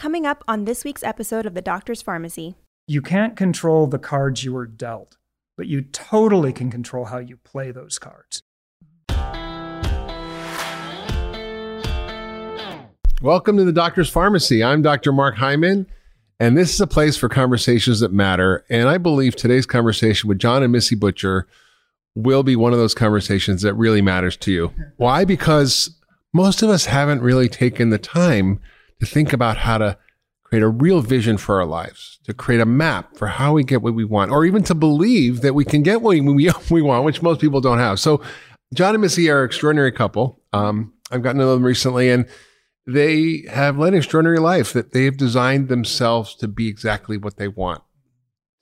Coming up on this week's episode of The Doctor's Farmacy. You can't control the cards you were dealt, but you totally can control how you play those cards. Welcome to the Doctor's Farmacy. I'm Dr. Mark Hyman, and this is a place for conversations that matter. And I believe today's conversation with Jon and Missy Butcher will be one of those conversations that really matters to you. Why? Because most of us haven't really taken the time to think about how to create a real vision for our lives, to create a map for how we get what we want, or even to believe that we can get what we, we want, which most people don't have. So, Jon and Missy are an extraordinary couple. Um, I've gotten to know them recently, and they have led an extraordinary life that they have designed themselves to be exactly what they want,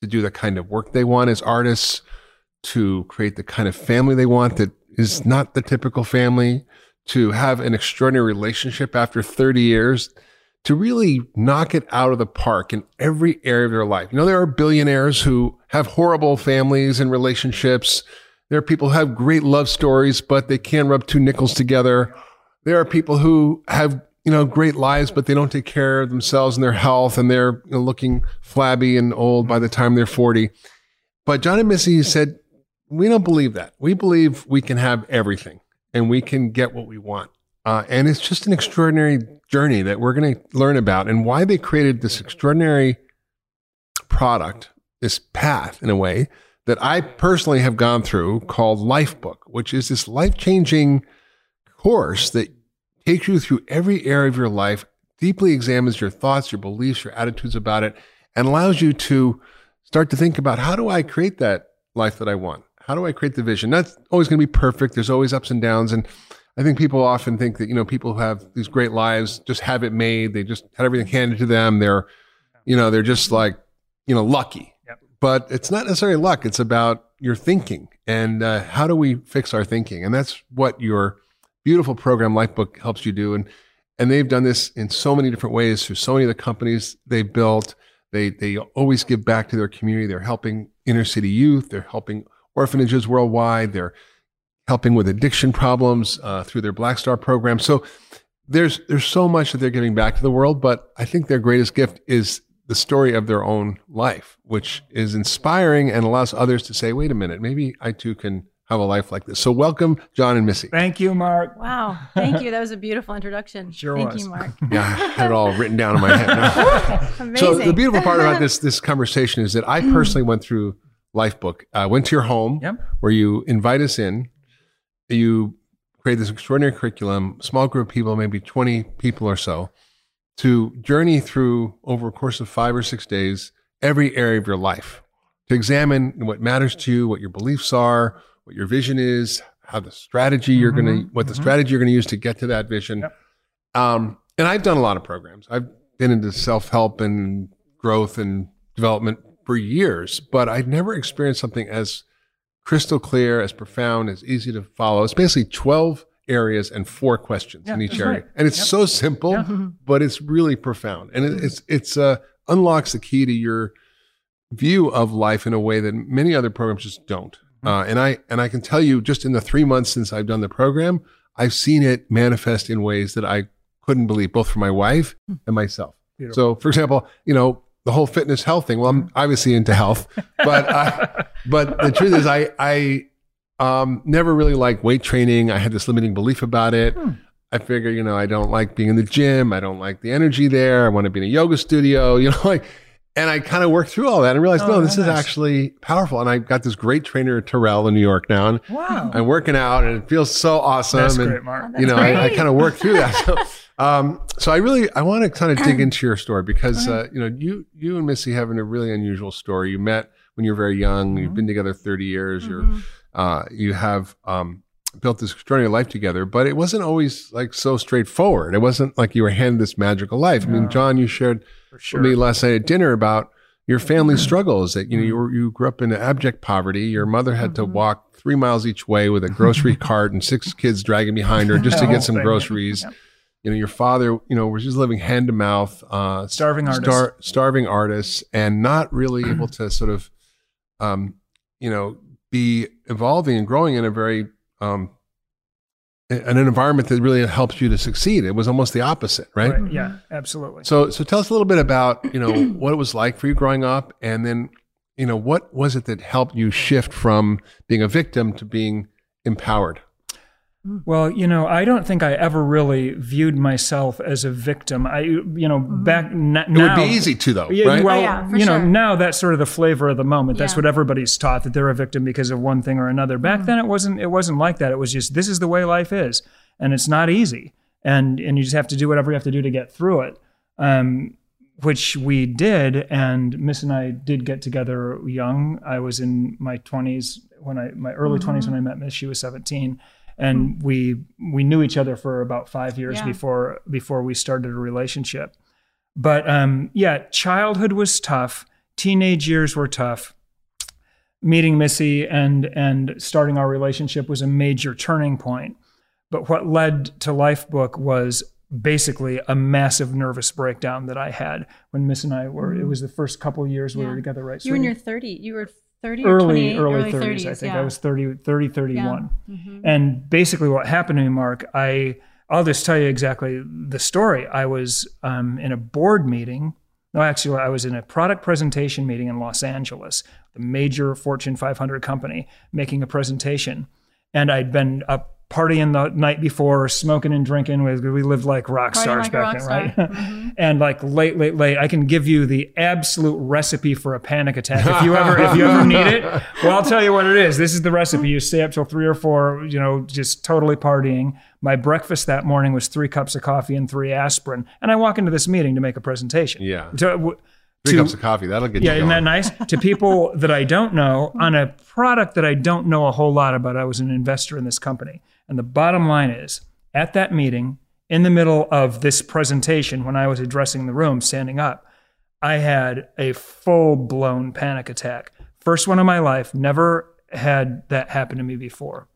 to do the kind of work they want as artists, to create the kind of family they want that is not the typical family, to have an extraordinary relationship after 30 years, to really knock it out of the park in every area of their life. You know, there are billionaires who have horrible families and relationships. There are people who have great love stories, but they can't rub two nickels together. There are people who have you know, great lives, but they don't take care of themselves and their health, and they're you know, looking flabby and old by the time they're 40. But Jon and Missy said, we don't believe that. We believe we can have everything and we can get what we want. Uh, and it's just an extraordinary journey that we're going to learn about and why they created this extraordinary product, this path in a way that I personally have gone through called Lifebook, which is this life changing course that takes you through every area of your life, deeply examines your thoughts, your beliefs, your attitudes about it, and allows you to start to think about how do I create that life that I want? How do I create the vision? That's always going to be perfect. There's always ups and downs. And I think people often think that, you know, people who have these great lives just have it made. They just had everything handed to them. They're, you know, they're just like, you know, lucky. Yep. But it's not necessarily luck. It's about your thinking and uh, how do we fix our thinking? And that's what your beautiful program Lifebook helps you do. And and they've done this in so many different ways through so many of the companies they've built. They they always give back to their community. They're helping inner city youth. They're helping orphanages worldwide. They're helping with addiction problems uh, through their Black Star program. So there's there's so much that they're giving back to the world. But I think their greatest gift is the story of their own life, which is inspiring and allows others to say, "Wait a minute, maybe I too can have a life like this. So welcome, Jon and Missy. Thank you, Mark. Wow. Thank you. That was a beautiful introduction. Sure Thank was. you, Mark. Yeah, I had it all written down in my head. Amazing. so the beautiful part about this this conversation is that I personally went through Lifebook. I went to your home Yep. where you invite us in. You create this extraordinary curriculum, small group of people, maybe 20 people or so, to journey through over a course of five or six days every area of your life to examine what matters to you, what your beliefs are, what your vision is, how the strategy you're going to, what the strategy you're going to use to get to that vision. Yep. Um, and I've done a lot of programs. I've been into self help and growth and development for years, but I'd never experienced something as crystal clear, as profound, as easy to follow. It's basically 12 areas and four questions Yeah, in each area. right. And it's Yep. so simple, Yeah. but it's really profound. And it, it's, it's, uh, unlocks the key to your view of life in a way that many other programs just don't. Mm-hmm. Uh, and I, and I can tell you just in the three months since I've done the program, I've seen it manifest in ways that I couldn't believe, both for my wife and myself. Beautiful. So, for example, you know, the whole fitness health thing. Well, I'm obviously into health, but I, but the truth is, I I um, never really liked weight training. I had this limiting belief about it. I figure, you know, I don't like being in the gym. I don't like the energy there. I want to be in a yoga studio. You know, like, and I kind of worked through all that and realized, Oh, no, this is nice. actually powerful. And I got this great trainer, Terrell, in New York now, and Wow. I'm working out, and it feels so awesome. That's and, great, Mark. you know, I, I kind of worked through that. So, um, so I really, I want to kind of dig into your story because, uh, you know, you, you and Missy have a really unusual story. You met when you were very young. You've been together 30 years. You're, uh, you have, um, built this extraordinary life together, but it wasn't always like so straightforward. It wasn't like you were handed this magical life. I mean, Jon, you shared sure. with me last night at dinner about your family struggles that, you know, you were, you grew up in abject poverty. Your mother had to walk three miles each way with a grocery cart and six kids dragging behind her just to get some thing. groceries. Yep. You know, your father, you know, was just living hand to mouth, uh, Starving artist. starving artists, and not really able to sort of, um, you know, be evolving and growing in a very um, an environment that really helps you to succeed. It was almost the opposite, right? Right. Yeah, absolutely. So, so tell us a little bit about you know what it was like for you growing up, and then you know what was it that helped you shift from being a victim to being empowered. Hmm. Well, you know, I don't think I ever really viewed myself as a victim. I, you know, mm-hmm. back n- It now would be easy to though, Yeah, right? well, Oh, yeah, for you know, sure. now that's sort of the flavor of the moment. That's Yeah. what everybody's taught that they're a victim because of one thing or another. Back mm-hmm. then, it wasn't. It wasn't like that. It was just this is the way life is, and it's not easy, and and you just have to do whatever you have to do to get through it. Um, which we did, and Miss and I did get together young. I was in my twenties when I my early mm-hmm. 20s when I met Miss. She was seventeen, and we we knew each other for about five years Yeah. before before we started a relationship. But um, yeah, childhood was tough. Teenage years were tough. Meeting Missy and and starting our relationship was a major turning point. But what led to Lifebook was basically a massive nervous breakdown that I had when Miss and I were. It was the first couple of years we were together, right? You were in your 30. You were 30 or early 28? early 30s, I think. yeah. I was 30, 30 31. Mhm. And basically, what happened to me, Mark, I I'll just tell you exactly the story. I was um, in a board meeting. No, actually, I was in a product presentation meeting in Los Angeles, the major Fortune 500 company, making a presentation, and I'd been up partying the night before, smoking and drinking. With we lived like rock Partying stars like back rock then, star. right? Mhm. and like late, late, late. I can give you the absolute recipe for a panic attack if you ever, if you ever need it. Well, I'll tell you what it is. This is the recipe. You stay up till three or four, you know, just totally partying. My breakfast that morning was three cups of coffee and three aspirin, and I walk into this meeting to make a presentation. Yeah. To, w- Three to- cups of coffee. That'll get yeah, you isn't that nice? to people that I don't know on a product that I don't know a whole lot about. I was an investor in this company. And the bottom line is at that meeting, in the middle of this presentation, when I was addressing the room, standing up, I had a full blown panic attack. First one of my life, never had that happen to me before.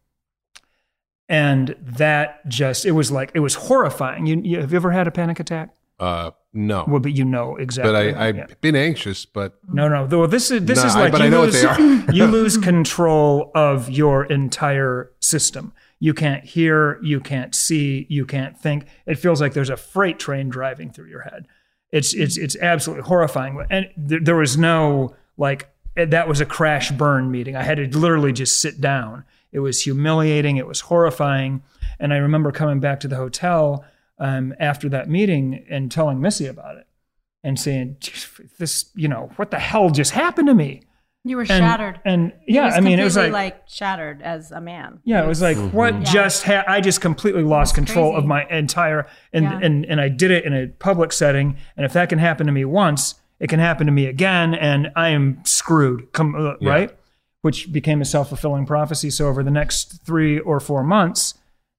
And that just, it was like, it was horrifying. You, you have you ever had a panic attack? Uh, no, Well, but you know exactly. but I, I've Yeah. been anxious, but No, no. Though this is this No, is like you I know what lose you lose control of your entire system. You can't hear, you can't see, you can't think. It feels like there's a freight train driving through your head. It's it's it's absolutely horrifying. And there, there was no like eh, that was a crash burn meeting. I had to literally just sit down. It was humiliating. It was horrifying. And I remember coming back to the hotel um, after that meeting and telling Missy about it and saying, "This, you know, what the hell just happened to me?" You were And, shattered. And yeah, was I mean, it was like, completely, shattered as a man. yeah, it was like what Yeah. just ha- I just completely lost control of my entire and Yeah. and and I did it in a public setting. And if that can happen to me once, it can happen to me again, and I am screwed. Come uh, Yeah. right, which became a self fulfilling prophecy. So over the next three or four months,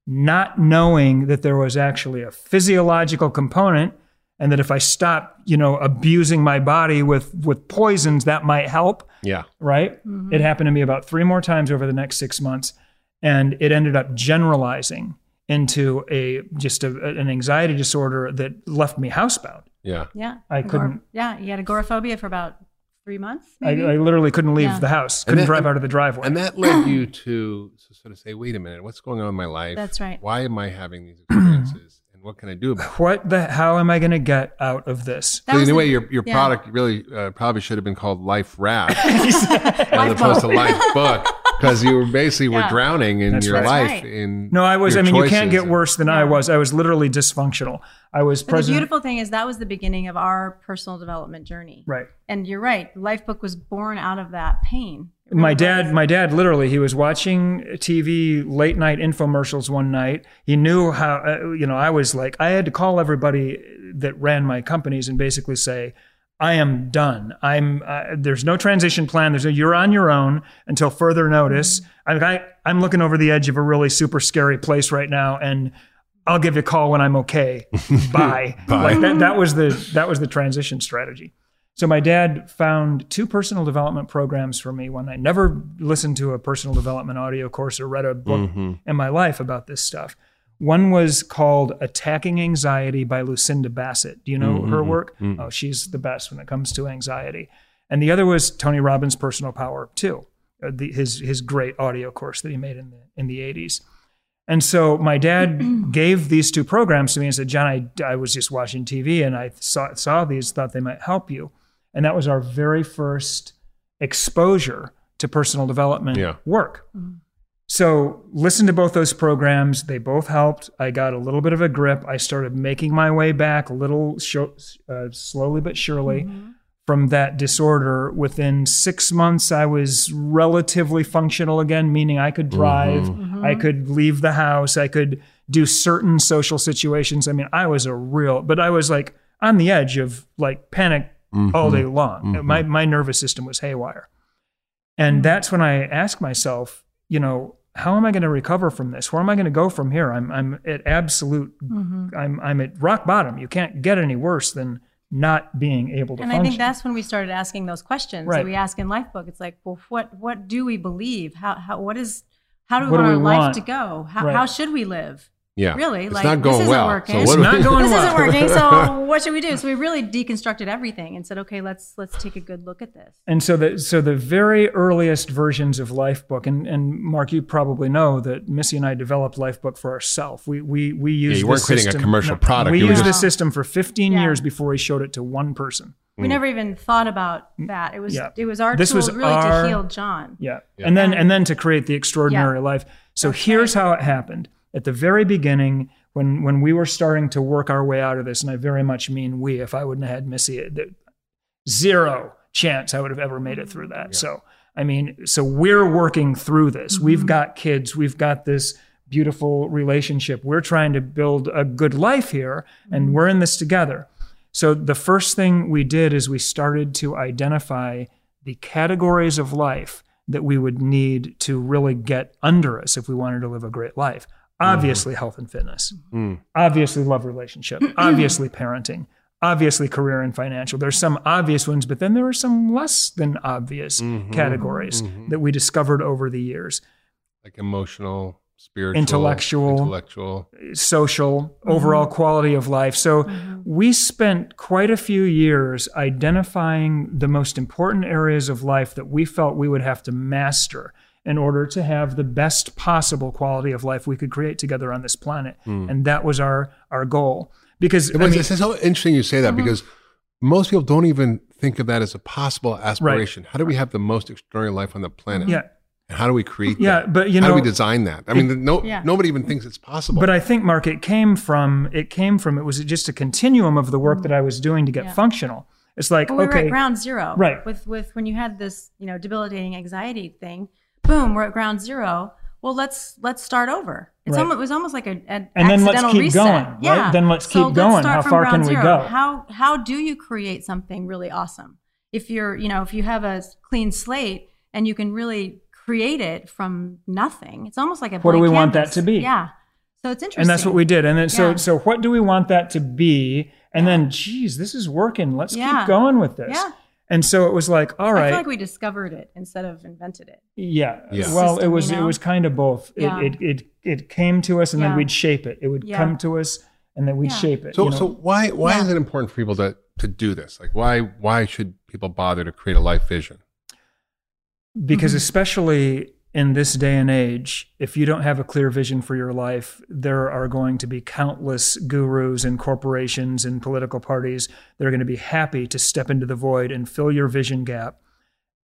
not knowing that there was actually a physiological component. And that if I stop, you know, abusing my body with with poisons, that might help yeah, right? Mm-hmm. It happened to me about three more times over the next six months, and it ended up generalizing into a just a, an anxiety disorder that left me housebound. yeah. Yeah. I Agor- couldn't- Yeah. You had agoraphobia for about three months. I, Maybe? I literally couldn't leave Yeah. the house, couldn't that- drive out of the driveway. And that led you to sort of say, "Wait a minute, what's going on in my life? That's right. Why am I having these experiences, and what can I do about it?" what the? How am I going to get out of this? That So was in a the- way, your your yeah. product really uh, probably should have been called Life Raft Life as opposed to. Life Book because you were basically were drowning in That's your right. life. Right. In No, I was. I mean, you can't get worse than I was. I was literally dysfunctional. I was But the beautiful thing is that was the beginning of our personal development journey. right. And you're right. Lifebook was born out of that pain. My dad my dad literally he was watching tv late night infomercials one night. He knew how uh, you know i was like i had to call everybody that ran my companies and basically say i am done. I'm uh, there's no transition plan. There's no you're on your own until further notice. I, I i'm looking over the edge of a really super scary place right now and i'll give you a call when i'm okay. Bye, Bye. like that that was the that was the transition strategy so my dad found two personal development programs for me when I never listened to a personal development audio course or read a book mm-hmm. in my life about this stuff. One was called Attacking Anxiety by Lucinda Bassett. Do you know mm-hmm. her work? Mm-hmm. Oh, she's the best when it comes to anxiety. And the other was Tony Robbins' Personal Power II, uh, the, his his great audio course that he made in the in the 80s. And so my dad gave these two programs to me and said, Jon, I, I was just watching TV and I saw, saw these, thought they might help you. And that was our very first exposure to personal development Yeah. work. So listen to both those programs. They both helped. I got a little bit of a grip. I started making my way back a little sho- uh, slowly but surely mm-hmm. from that disorder. Within six months, I was relatively functional again, meaning I could drive, mm-hmm. Mm-hmm. I could leave the house, I could do certain social situations. I mean, I was a real, but I was like on the edge of like panic Mm-hmm. all day long. Uh, my mm-hmm. my nervous system was haywire. And that's when I asked myself, you know, how am I going to recover from this? Where am I going to go from here? I'm I'm at absolute mm-hmm. I'm I'm at rock bottom. You can't get any worse than not being able to And I think that's when we started asking those questions Right. that we ask in Lifebook. It's like, well, what what do we believe? How how what is how do we What do want our we life to go? How, Right. how should we live? Yeah. Really? It's Like, not this going isn't well. working. So It's what do not we- going This well. isn't working. So what should we do? So we really deconstructed everything and said, okay, let's let's take a good look at this. And so the so the very earliest versions of Lifebook, and, and Mark, you probably know that Missy and I developed Lifebook for ourselves. We we we used you the weren't creating a system- commercial product, We you were used the system for 15 Yeah. years before we showed it to one person. We mm. never even thought about that. It was Yeah. it was our This tool was really our- to heal Jon. Yeah. And then and then to create the extraordinary life. So here's how it happened. At the very beginning, when when we were starting to work our way out of this, and I very much mean we, if I wouldn't have had Missy, zero chance I would have ever made it through that. So I mean, so we're working through this. Mm-hmm. We've got kids, we've got this beautiful relationship. We're trying to build a good life here, and mm-hmm. we're in this together. So the first thing we did is we started to identify the categories of life that we would need to really get under us if we wanted to live a great life. Mm-hmm. Obviously, health and fitness. Mm. Obviously, love relationship. obviously, parenting. Obviously, career and financial. There's some obvious ones, but then there are some less than obvious mm-hmm. categories mm-hmm. that we discovered over the years. like emotional, spiritual, Intellectual. intellectual. social, overall quality of life. So we spent quite a few years identifying the most important areas of life that we felt we would have to master in order to have the best possible quality of life we could create together on this planet. Hmm. And that was our our goal. Because I It was, mean, it's so interesting you say that uh-huh. because most people don't even think of that as a possible aspiration. How do we have the most extraordinary life on the planet? yeah, And how do we create yeah, that? but you know, how do we design that? I mean, no, Yeah. nobody even thinks it's possible. But I think, Mark, it came from it came from it was just a continuum of the work that mm. I was doing to get Yeah. functional. It's like But we were okay, at ground zero. Right. With with when you had this, you know, debilitating anxiety thing, boom, we're at ground zero. Well, let's let's start over. It's Right. almost, it was almost like a, an And then let's keep reset. going, right? Yeah. Then let's So keep going. start How from far can we zero. go? How how do you create something really awesome? If you're, you know, if you have a clean slate and you can really create it from nothing, it's almost like a What do we want that to be? Yeah. So it's interesting. and that's what we did. And then so Yeah. so what do we want that to be? And then, geez, this is working. Let's Yeah. keep going with this. Yeah. And so it was like, all right. I feel like we discovered it instead of invented it. yeah. Yeah. Well, it was you it was kind of both. Yeah. It, it it it came to us, and then we'd shape it. It would Yeah. come to us, and then we'd Yeah. shape it. so, you know? so why why Yeah. is it important for people to to do this? Like, why why should people bother to create a life vision? because Mm-hmm. especially in this day and age if you don't have a clear vision for your life there are going to be countless gurus and corporations and political parties that are going to be happy to step into the void and fill your vision gap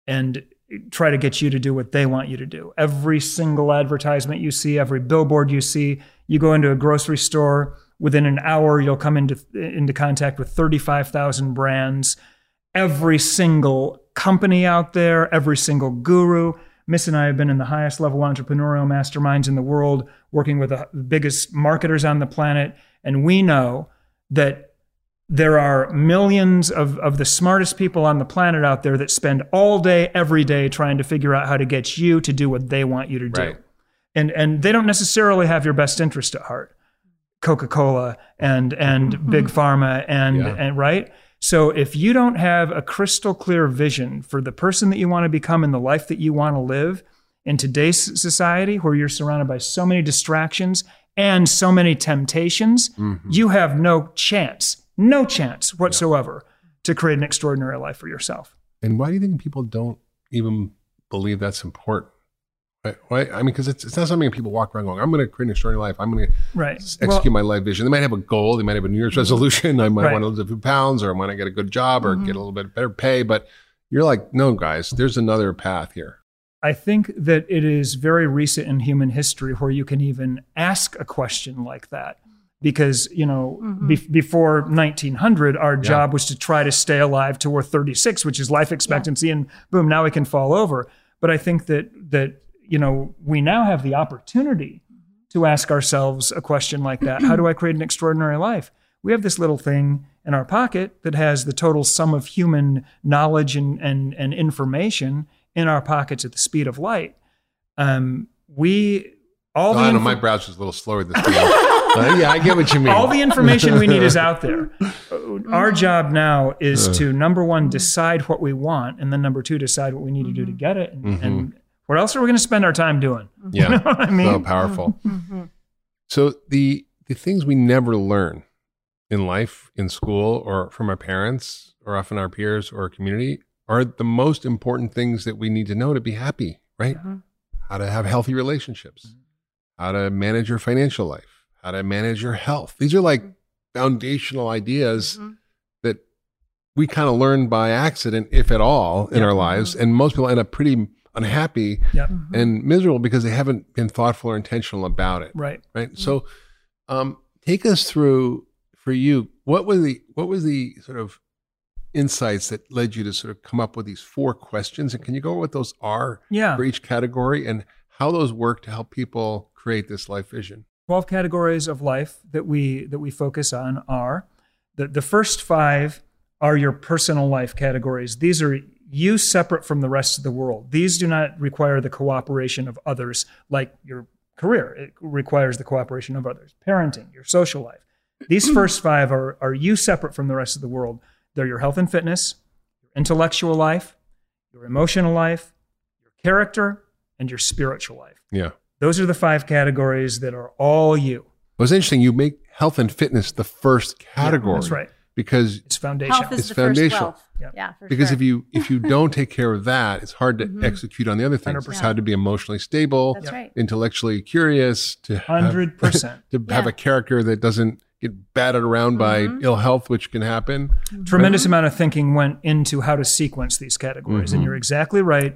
and try to get you to do what they want you to do every single advertisement you see every billboard you see you go into a grocery store within an hour you'll come into into contact with 35,000 brands every single company out there, every single guru. Miss and I have been in the highest level entrepreneurial masterminds in the world, working with the biggest marketers on the planet. And we know that there are millions of, of the smartest people on the planet out there that spend all day, every day trying to figure out how to get you to do what they want you to do. Right. And, and they don't necessarily have your best interest at heart. Coca-Cola and and Big Pharma and Yeah. and right. So if you don't have a crystal clear vision for the person that you want to become and the life that you want to live in today's society where you're surrounded by so many distractions and so many temptations, mm-hmm. you have no chance, no chance whatsoever to create an extraordinary life for yourself. And why do you think people don't even believe that's important? Right? Why? I mean, because it's, it's not something people walk around going, I'm going to create an extraordinary life. I'm going to Right. execute my life vision. They might have a goal. They might have a New Year's mm-hmm. resolution. I might Right. want to lose a few pounds or I want to get a good job or get a mm-hmm. little bit better pay. But you're like, no, guys, there's another path here. I think that it is very recent in human history where you can even ask a question like that. Because, you know, mm-hmm. be- before 1900, our job was to try to stay alive till we're 36, which is life expectancy, and boom, now we can fall over. But I think that, that, you know, we now have the opportunity to ask ourselves a question like that How do I create an extraordinary life? We have this little thing in our pocket that has the total sum of human knowledge and, and, and information in our pockets at the speed of light. Um, we all the I know info- my browser's a little slower this time. Uh, yeah, I get what you mean. all the information we need is out there. Our job now is to number one decide what we want, and then number two decide what we need to do to get it, and, and what else are we going to spend our time doing? yeah. You know what I mean? so powerful. Mm-hmm. Mm-hmm. So the the things we never learn in life, in school, or from our parents, or often our peers or community, are the most important things that we need to know to be happy. Right? Mm-hmm. How to have healthy relationships, how to manage your financial life, how to manage your health. These are like foundational ideas that we kind of learn by accident, if at all, in our lives, and most people end up pretty unhappy Yep. and miserable because they haven't been thoughtful or intentional about it Right. right so um take us through for you what was the what was the sort of insights that led you to sort of come up with these four questions and can you go over what those are Yeah. for each category and how those work to help people create this life vision 12 categories of life that we that we focus on are the, the first five are your personal life categories. These are you separate from the rest of the world. These do not require the cooperation of others like your career. It requires the cooperation of others. Parenting your social life. These first five are, are you separate from the rest of the world. They're your health and fitness your intellectual life your emotional life your character and your spiritual life. Yeah. Those are the five categories that are all you. well, it's interesting. You make health and fitness the first category That's right. Because It's foundational. Health is It's the foundational. first wealth. Yep. Yeah, for because sure. if you if you don't take care of that it's hard to mm-hmm. execute on the other things 100%. it's how to be emotionally stable That's right. intellectually curious to have, 100%. to have a character that doesn't get battered around by mm-hmm. ill health which can happen mm-hmm. Tremendous amount of thinking went into how to sequence these categories. And you're exactly right.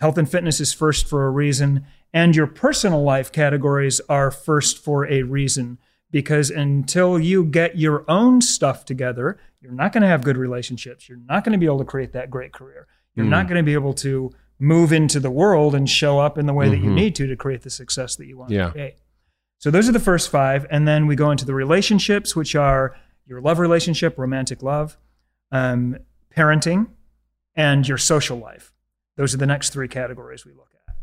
Health and fitness is first for a reason, and your personal life categories are first for a reason. Because until you get your own stuff together, you're not going to have good relationships. You're not going to be able to create that great career. You're not going to be able to move into the world and show up in the way that you need to to create the success that you want Yeah. to create. So those are the first five. And then we go into the relationships, which are your love relationship, romantic love, um, parenting, and your social life. Those are the next three categories we look at.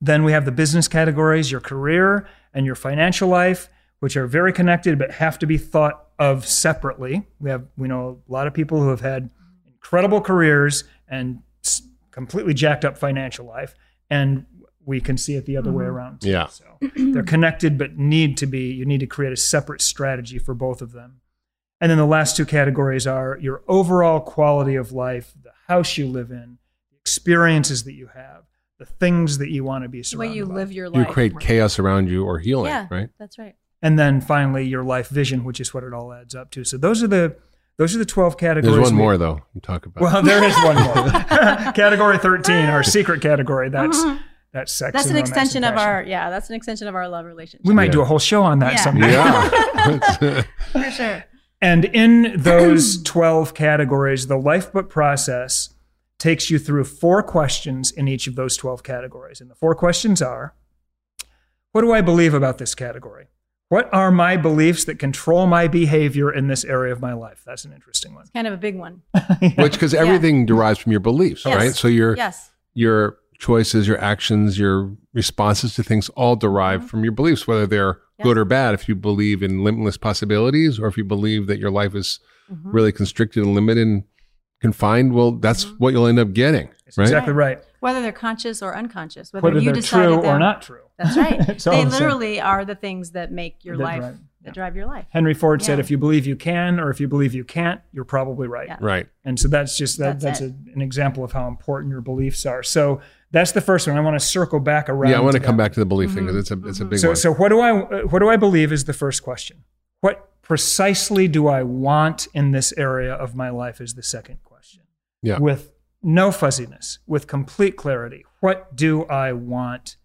Then we have the business categories, your career and your financial life, which are very connected but have to be thought of separately. We have we know a lot of people who have had incredible careers and s- completely jacked up financial life, and we can see it the other way mm-hmm. around. too. Yeah. So they're connected but need to be. You need to create a separate strategy for both of them. And then the last two categories are your overall quality of life, the house you live in, the experiences that you have, the things that you want to be the way you by. live your life. you life. create chaos around you or healing yeah, right That's right. And then finally your life vision, which is what it all adds up to. So those are the those are the 12 categories. there's one we- more though you talk about Well, there is one more. category 13, our secret category. That's uh-huh. that's sex. That's an extension of our yeah. That's an extension of our love relationship. We might Yeah. do a whole show on that Yeah. someday. yeah for sure. And in those 12 categories, the lifebook process takes you through four questions in each of those 12 categories. And the four questions are What do I believe about this category? What are my beliefs that control my behavior in this area of my life? That's an interesting one. Kind of a big one. which because everything derives from your beliefs Yes. right so your Yes. your choices your actions your responses to things all derive Mm-hmm. from your beliefs whether they're good or bad if you believe in limitless possibilities or if you believe that your life is Mm-hmm. really constricted and limited and confined well that's what you'll end up getting That's right exactly right. Whether they're conscious or unconscious, whether, Whether you they're decided true or not true. That's right. They the same. literally are the things that make your That's life right. that drive your life. Henry Ford said, "If you believe you can, or if you believe you can't, you're probably right." Yeah. Right. And so that's just that, That's that's, a, an example of how important your beliefs are. So that's the first one. I want to circle back around. Yeah, I want to to come that. back to the belief thing because it's a it's a mm-hmm. big So, one. so what do I what do I believe is the first question? What precisely do I want in this area of my life is the second question. Yeah. With no fuzziness, with complete clarity. What do I want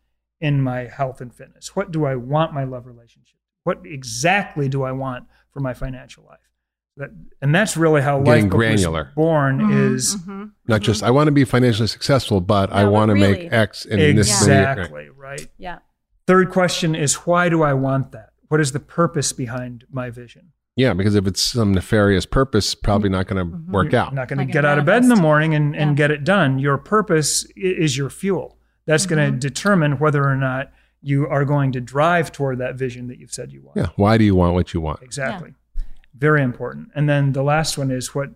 in my health and fitness? What do I want my love relationship? What exactly do I want for my financial life? That, and that's really how Getting Lifebook was granular. born is Mhm. Not just I want to be financially successful, but I No, but want to really- make X in this many- right. exactly right. Yeah. Third question is why do I want that? What is the purpose behind my vision? Yeah, because if it's some nefarious purpose, probably not going to work out. I'm not going Not to gonna get out of bed in the morning and, and Yeah. get it done. Your purpose is your fuel. That's going Mm-hmm. to determine whether or not you are going to drive toward that vision that you've said you want. Yeah. Why do you want what you want? Exactly. Very important. And then the last one is what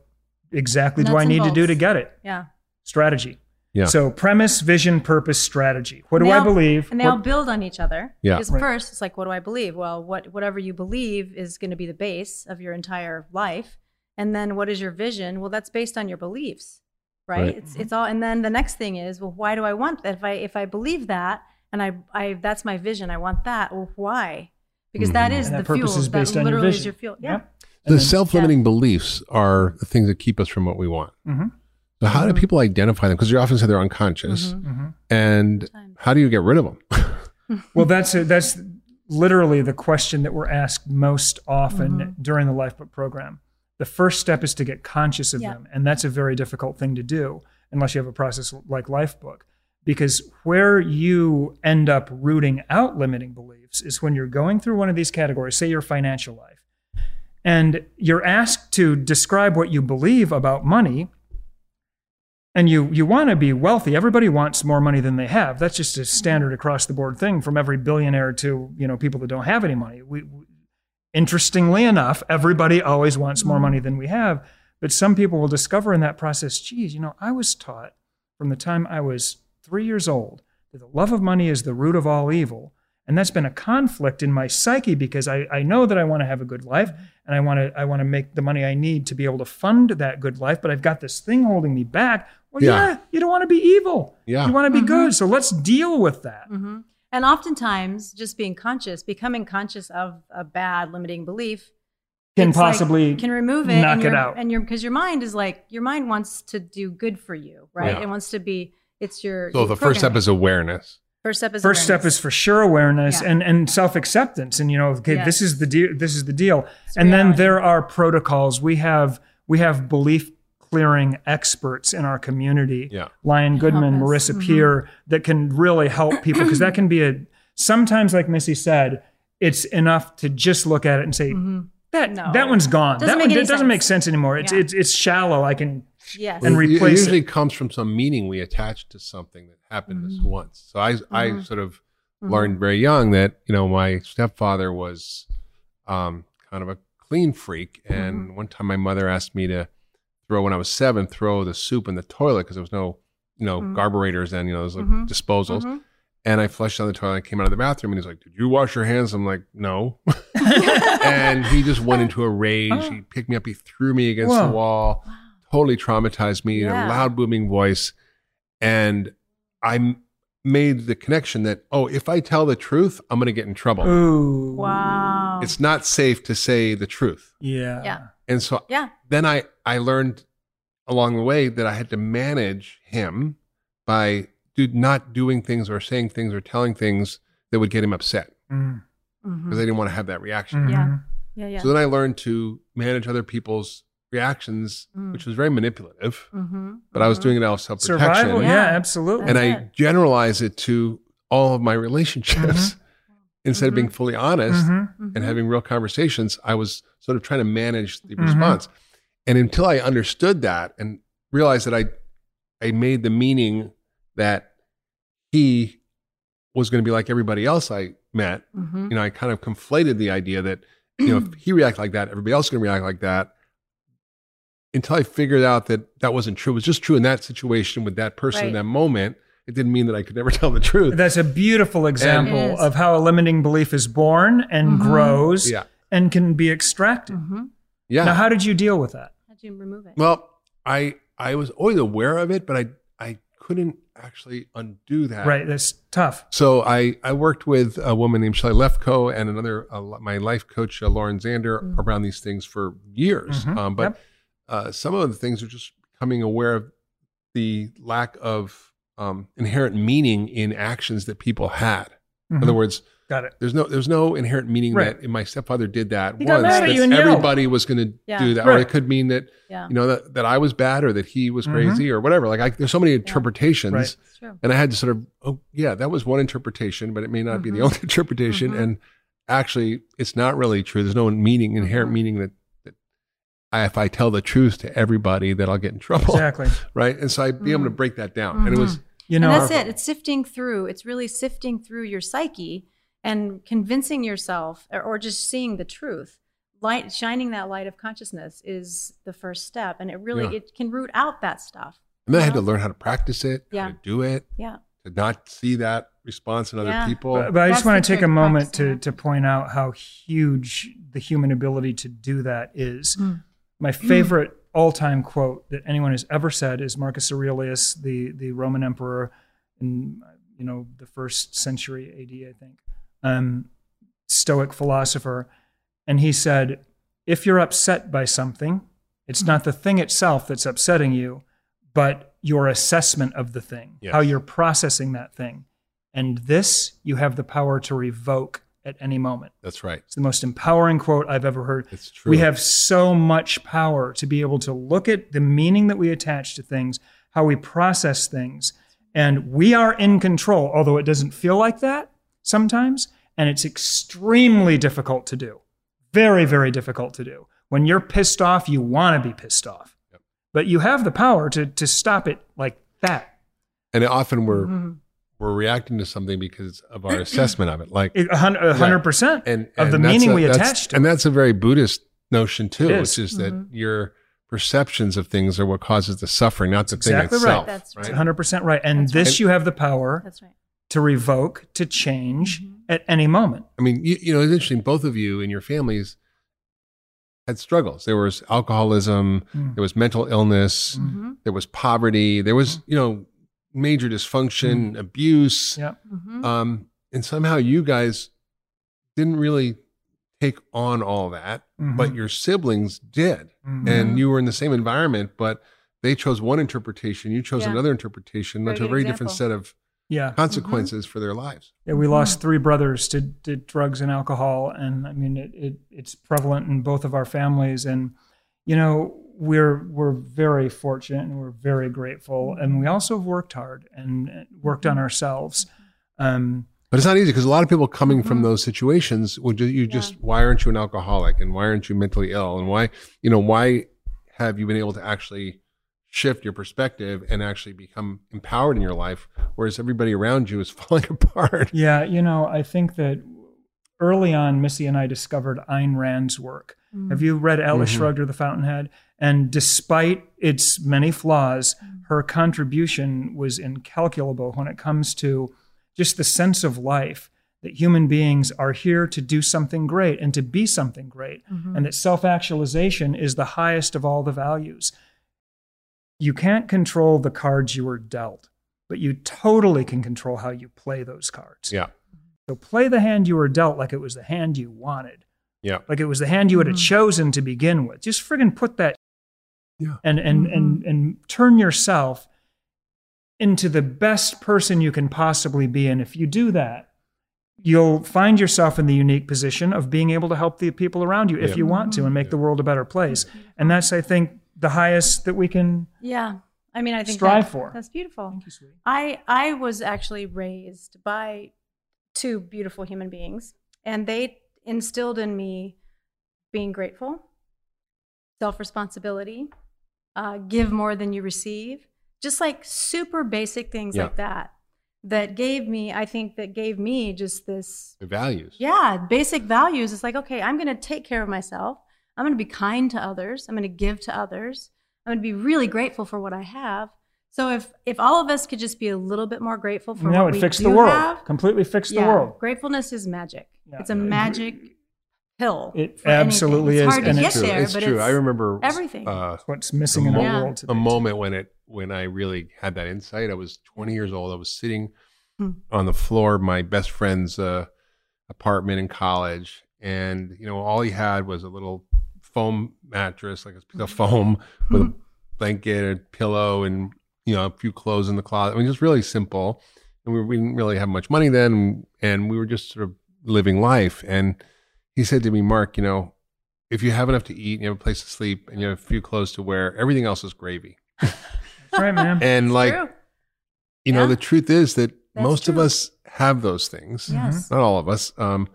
exactly do I and need to do to get it? Yeah. Strategy. Yeah. So premise, vision, purpose, strategy. What do And they I all- believe? And they What- all build on each other. Yeah. Because Right. first, it's like, what do I believe? Well, what whatever you believe is going to be the base of your entire life. And then, what is your vision? Well, that's based on your beliefs, right? Right. It's it's all. And then the next thing is, well, why do I want that? If I if I believe that, and I I that's my vision, I want that. Well, why? Because that Mhm. is And the that purpose fuel. is based that on your literally is vision. your fuel. Yeah. Yep. The self-limiting beliefs are the things that keep us from what we want. Mhm. So how Mm-hmm. do people identify them? Because you often say they're unconscious, Mhm. and how do you get rid of them? Well, that's a, that's literally the question that we're asked most often Mm-hmm. during the Lifebook program. The first step is to get conscious of Yeah. them, and that's a very difficult thing to do unless you have a process like Lifebook. Because where you end up rooting out limiting beliefs is when you're going through one of these categories, say your financial life, and you're asked to describe what you believe about money, and you you want to be wealthy. Everybody wants more money than they have. That's just a standard across the board thing from every billionaire to you know people that don't have any money. We, we- interestingly enough everybody always wants more money than we have. But some people will discover in that process geez you know i was taught from the time i was three years old that the love of money is the root of all evil. And that's been a conflict in my psyche because I, I know that I want to have a good life and I want to I want to make the money I need to be able to fund that good life, but I've got this thing holding me back. Well, Yeah. yeah, you don't want to be evil. Yeah. You want to be good. So let's deal with that. hmm And oftentimes, just being conscious, becoming conscious of a bad limiting belief, Can it's like- possibly can remove it, knock it out. and your because your mind is like your mind wants to do good for you, right? Yeah. It wants to be. It's your. So your the first step is awareness. first step is First step is for sure awareness Yeah. and, and self acceptance, and you know, okay, Yes. this is the deal. This is the deal. and then there are protocols. We have we have belief clearing experts in our community. Yeah. Lion Goodman, Help us. Marissa Mhm. Peer, that can really help people because that can be a sometimes, like Missy said, it's enough to just look at it and say that No. that one's gone. Doesn't that make one any it doesn't sense. make sense anymore. It's Yeah. it's it's shallow. I can Yes. and It- replace it usually it. comes from some meaning we attach to something that happened Mm-hmm. once. So I I sort of learned very young that you know my stepfather was um, kind of a clean freak, and Mm-hmm. one time my mother asked me to throw when I was seven throw the soup in the toilet because there was no you know Mhm. garburators and you know those like Mhm. disposals. Mhm. And I flushed down the toilet. and came out of the bathroom, and he's like, "Did you wash your hands?" I'm like, "No." and he just went into a rage. He picked me up. He threw me against Whoa. the wall. Totally traumatized me in a loud, booming voice. And I m- made the connection that, oh, if I tell the truth, I'm going to get in trouble. ooh Wow. It's not safe to say the truth. yeah Yeah. And so yeah. then I, I learned along the way that I had to manage him by do, not doing things or saying things or telling things that would get him upset Mm, Mhm. because I didn't want to have that reaction. mhm. Yeah. Yeah. Yeah. So then I learned to manage other people's reactions, Mm. which was very manipulative, mm-hmm. but I was doing it out of self protection. yeah, Yeah. absolutely and I That's it. generalize it to all of my relationships. Instead of being Mm-hmm. fully honest and having real conversations, I was sort of trying to manage the response. And until I understood that and realized that I, I made the meaning that he was going to be like everybody else I met, Mm-hmm. you know, I kind of conflated the idea that, you know, if he reacted like that, everybody else is going to react like that. Until I figured out that that wasn't true. It was just true in that situation with that person in that moment. It didn't mean that I could never tell the truth. That's a beautiful example of how a limiting belief is born and Mhm. grows Yeah. and can be extracted. hmm Yeah. Now, how did you deal with that? How'd you remove it? Well, I I was always aware of it, but I I couldn't actually undo that. Right, that's tough. So I I worked with a woman named Shelly Lefko and another uh, my life coach uh, Lauren Zander Mm. around these things for years. Mhm. Um, but Yep. Uh, some of the things are just becoming aware of the lack of um, inherent meaning in actions that people had. In Mhm. other words, Got it. there's no there's no inherent meaning Right. that my stepfather did that He got once mad that you and everybody was going to Yeah. do that, or it could mean that yeah, you know that, that I was bad or that he was Mhm. crazy or whatever. Like I, there's so many interpretations, Right. true. and I had to sort of oh yeah, that was one interpretation, but it may not be the Mhm. only interpretation. Mhm. And actually, it's not really true. There's no meaning, inherent meaning that. That I, if I tell the truth to everybody, that I'll get in trouble, Exactly. right? And so I'd be able to Mhm. break that down, and it was You know, and that's our- it. It's sifting through. It's really sifting through your psyche and convincing yourself, or, or just seeing the truth. Light, shining that light of consciousness is the first step, and it really Yeah. it can root out that stuff. And then I had to learn how to practice it, how Yeah. to do it, Yeah, to not see that response in other Yeah. people. But, but I just That's want to take a moment to, to point out how huge the human ability to do that is. Mm. My favorite all time quote that anyone has ever said is Marcus Aurelius, the, the Roman emperor in you know the first century AD, I think, um, Stoic philosopher. And he said, if you're upset by something, it's not the thing itself that's upsetting you, but your assessment of the thing, Yes. how you're processing that thing. And this you have the power to revoke at any moment. That's right. It's the most empowering quote I've ever heard. It's true. We have so much power to be able to look at the meaning that we attach to things, how we process things, and we are in control, although it doesn't feel like that sometimes. And it's extremely difficult to do. Very, very difficult to do. When you're pissed off, you want to be pissed off. Yep. But you have the power to, to stop it like that. and often we're Mhm. We're reacting to something because of our assessment of it. Like It- A hundred percent and, of the and that's meaning a- we attached. to it. and that's a very Buddhist notion too, It is. which is that Mhm. your perceptions of things are what causes the suffering, not the thing exactly right. That's right. 100% right. And That's this right. you have the power That's right. to revoke, to change Mhm. at any moment. I mean, you, you know, it's interesting. Both of you and your families had struggles. There was alcoholism, Mm. there was mental illness, Mm. Mhm. there was poverty, there was you know major dysfunction, abuse. Yeah. Mhm. Um, and somehow you guys didn't really take on all that, Mhm. but your siblings did. Mhm. and you were in the same environment, but they chose one interpretation, you chose Yeah. another interpretation, Very that's a good very different set of yeah. consequences for their lives. Yeah, we lost three brothers to, to drugs and alcohol, and I mean it, it it's prevalent in both of our families. And you know we're we're very fortunate and we're very grateful, and we also have worked hard and worked on ourselves. Um, But it's not easy because a lot of people coming from Mhm. those situations would you just why aren't you an alcoholic and why aren't you mentally ill and why you know why have you been able to actually shift your perspective and actually become empowered in your life whereas everybody around you is falling apart. yeah, you know I think that early on, Missy and I discovered Ayn Rand's work. Mm. Have you read Atlas Mhm. Shrugged or The Fountainhead? And despite its many flaws, Mm. her contribution was incalculable when it comes to just the sense of life that human beings are here to do something great and to be something great, Mhm. and that self actualization is the highest of all the values. You can't control the cards you were dealt, but you totally can control how you play those cards. Yeah. So play the hand you were dealt like it was the hand you wanted Yeah. like it was the hand you had Mhm. chosen to begin with. Just friggin' put that Yeah. and and and and turn yourself into the best person you can possibly be. And if you do that, you'll find yourself in the unique position of being able to help the people around you if Yeah. you want to and make the world a better place. And that's, I think, the highest that we can Yeah. I mean, I think strive that- for. That's beautiful. Thank you, sweetie. I I was actually raised by two beautiful human beings, and they instilled in me being grateful, self responsibility, uh, give more than you receive, just like super basic things Yeah. like that. That gave me, I think, that gave me just this, The values. yeah, basic values. It's like, okay, I'm going to take care of myself. I'm going to be kind to others. I'm going to give to others. I'm going to be really grateful for what I have. So if if all of us could just be a little bit more grateful for And that what would we fix do the world. have, Completely fix the world. Gratefulness is magic. Yeah. It's a magic hill. It for anything. absolutely it's is, Hard to and get it's true. there, it's true. It's I remember everything. Uh, What's missing a, in the mo- Yeah. world a moment when it when I really had that insight. I was 20 years old. I was sitting Hmm. on the floor of my best friend's uh, apartment in college, and you know all he had was a little foam mattress, like a piece of foam with a blanket, a pillow, and you know a few clothes in the closet. I mean, just really simple. And we, we didn't really have much money then, and we were just sort of living life. And he said to me, Mark, you know, if you have enough to eat, and you have a place to sleep, and you have a few clothes to wear, everything else is gravy. That's right, man. And like, True. you know, Yeah. the truth is that That's most of us have those things. Yes. Not all of us. Um,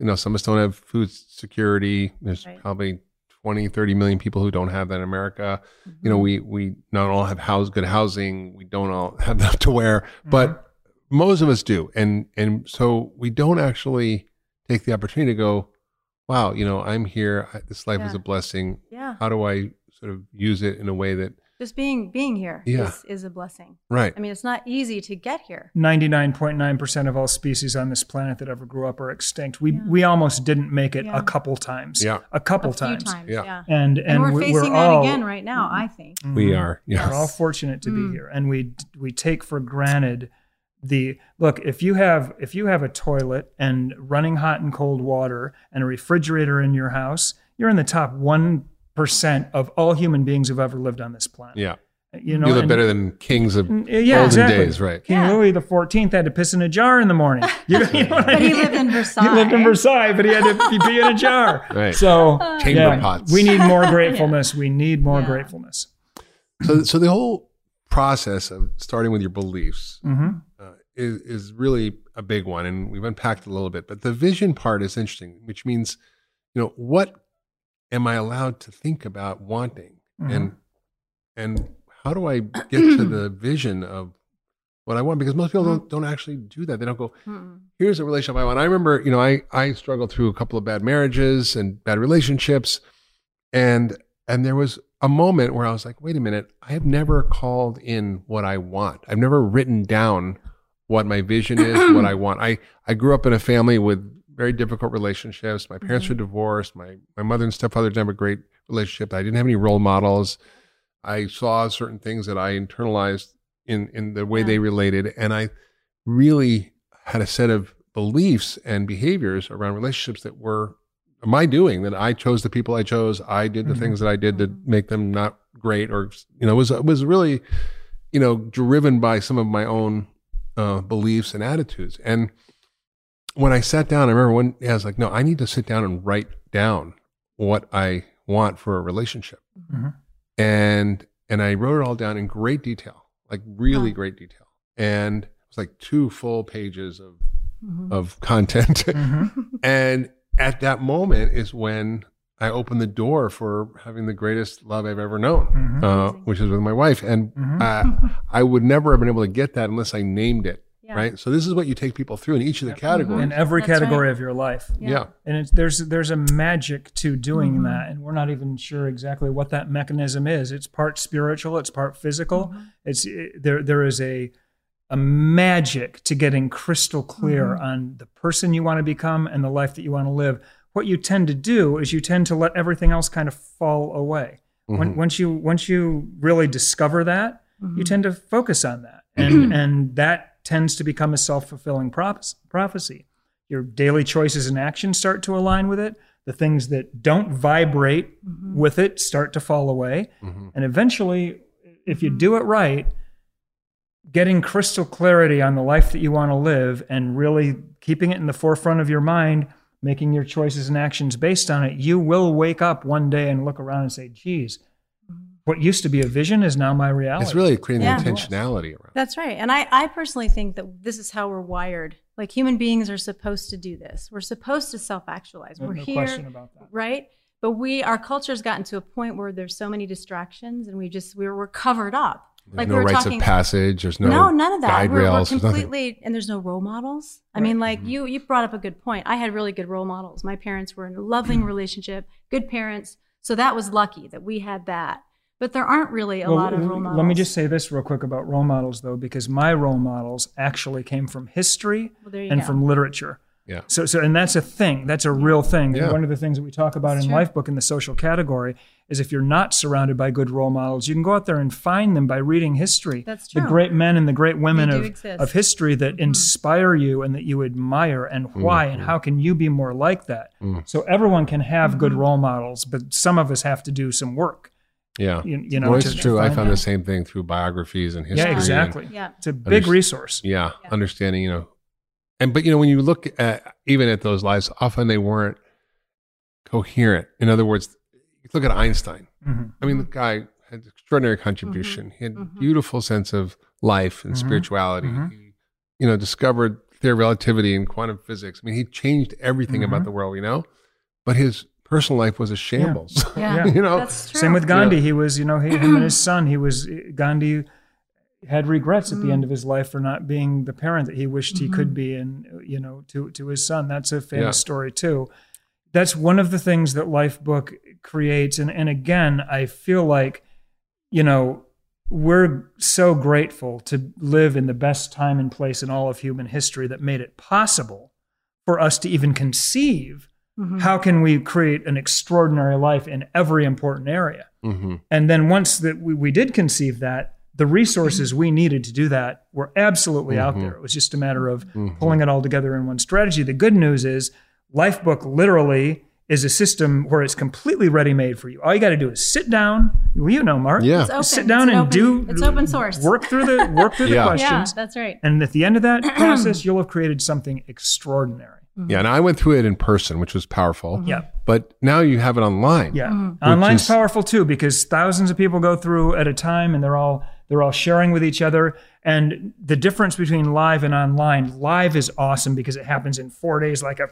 you know, some of us don't have food security. There's Right. probably 20, 30 million people who don't have that in America. You Mm-hmm. know, we we not all have house good housing. We don't all have enough to wear, but most of us do. And and so we don't actually take the opportunity to go, wow, you know, I'm here. I, this life is a blessing. Yeah. How do I sort of use it in a way that Just being being here is Yeah. is a blessing. right? I mean, it's not easy to get here. 99.9% of all species on this planet that ever grew up are extinct. We Yeah. we almost didn't make it Yeah. a couple times. Yeah. A couple a few times. times. Yeah. Yeah. And and, And, we're we- facing we're that again right now, I think. we Mhm. are. Yeah. We're all fortunate to Mm. be here, and we we take for granted the look. If you have if you have a toilet and running hot and cold water and a refrigerator in your house, you're in the top one percent of all human beings who've ever lived on this planet. Yeah. You know, you live better than kings of Mm, yeah, olden exactly. days, right? King Yeah. Louis the Fourteenth had to piss in a jar in the morning. You, you know what I But he lived in Versailles. He lived in Versailles, but he had to be- be in a jar. Right. So Chamber yeah, pots. we need more gratefulness. We need more Yeah. gratefulness. So, so the whole process of starting with your beliefs hmm uh, is, is really a big one, and we've unpacked a little bit. But the vision part is interesting, which means, you know, what am I allowed to think about wanting, Mhm. and and how do I get to the vision of what I want? Because most people don't don't actually do that. They don't go, Mm-mm. here's a relationship I want. I remember, you know, I I struggled through a couple of bad marriages and bad relationships, and and there was a moment where I was like, wait a minute, I have never called in what I want. I've never written down what my vision is, what I want. I I grew up in a family with very difficult relationships. My parents were divorced. My my mother and stepfather didn't have a great relationship. I didn't have any role models. I saw certain things that I internalized in in the way Yeah. they related, and I really had a set of beliefs and behaviors around relationships that were my doing. That I chose the people I chose. I did the Mhm. things that I did to make them not great, or you know, it was it was really you know driven by some of my own uh, beliefs and attitudes. And when I sat down, I remember one. I was like, no, I need to sit down and write down what I want for a relationship Mhm. and and I wrote it all down in great detail, like really Huh. great detail, and it was like two full pages of Mhm. of content. Mhm. and at that moment is when I opened the door for having the greatest love I've ever known, Mhm. uh, which is with my wife, and Mhm. uh, I would never have been able to get that unless I named it. Yeah. Right. So this is what you take people through in each of the categories. in every That's category right. of your life. Yeah. And it's, there's there's a magic to doing Mhm. that, and we're not even sure exactly what that mechanism is. It's part spiritual, it's part physical. Mm-hmm. It's it, there there is a a magic to getting crystal clear Mm-hmm. on the person you want to become and the life that you want to live. What you tend to do is you tend to let everything else kind of fall away. When, Mhm. once you once you really discover that, Mm-hmm. you tend to focus on that, and and that tends to become a self fulfilling prophecy. Your daily choices and actions start to align with it. The things that don't vibrate with it start to fall away, Mhm. and eventually, if you do it right, getting crystal clarity on the life that you want to live and really keeping it in the forefront of your mind, making your choices and actions based on it, you will wake up one day and look around and say, geez, what used to be a vision is now my reality. It's really creating Yeah. the intentionality around. That's right. And I, I personally think that this is how we're wired. Like human beings are supposed to do this. We're supposed to self actualize. No- We're no here, question about that. right? But we, our culture's gotten to a point where there's so many distractions, and we just we're, we're covered up. There's like no we were rites talking, of passage. There's no, no, none of that. guide We're, we're rails. there's completely, and there's no role models. I Right. mean, like Mm-hmm. you, you brought up a good point. I had really good role models. My parents were in a loving relationship, good parents. So that was lucky that we had that. But there aren't really a Well, lot of role models. Let me just say this real quick about role models, though, because my role models actually came from history Well, and go. from literature. Yeah. So, so, and that's a thing. That's a real thing. Yeah. One of the things that we talk about It's in true. Lifebook in the social category is if you're not surrounded by good role models, you can go out there and find them by reading history. That's true. The great men and the great women They do of, exist. Mm-hmm. of history that inspire you and that you admire, and why, and how can you be more like that? So everyone can have good Mm-hmm. role models, but some of us have to do some work. Yeah. You, you know, well, to- it's to true. I found that. the same thing through biographies and history. Yeah, and- exactly. Yeah. It's a big Underst- resource. yeah, understanding, you know, and but you know when you look at even at those lives, often they weren't coherent. In other words, you look at Einstein. Mhm. I mean, the guy had extraordinary contribution. He had beautiful sense of life and Mhm. spirituality. Mhm. He, you know, discovered theory of relativity and quantum physics. I mean, he changed everything about the world. You know, but his personal life was a shambles. Yeah. Yeah. you know, That's true. Same with Gandhi. He was, you know, he, him and his son. He was Gandhi had regrets at the end mm. of his life for not being the parent that he wished he could mm-hmm. be, and you know, to to his son. That's a famous Yeah. story too. That's one of the things that Lifebook creates, and and again, I feel like, you know, we're so grateful to live in the best time and place in all of human history that made it possible for us to even conceive Mm-hmm. how can we create an extraordinary life in every important area hmm and then once that we, we did conceive that the resources Mm-hmm. we needed to do that were absolutely out there it was just a matter of Mm-hmm. pulling it all together in one strategy the good news is lifebook literally is a system where it's completely ready made for you all you got to do is sit down well, you know mark Yeah. It's open. sit down It's and open- do It's open source. work through the work through the Yeah. Yeah, questions that's right. and at the end of that process you'll have created something extraordinary Mm-hmm. Yeah, and I went through it in person, which was powerful. Mm-hmm. yeah But now you have it online. Yeah, Mm-hmm. online's is- powerful too because thousands of people go through at a time, and they're all they're all sharing with each other. And the difference between live and online, live is awesome because it happens in four days, like a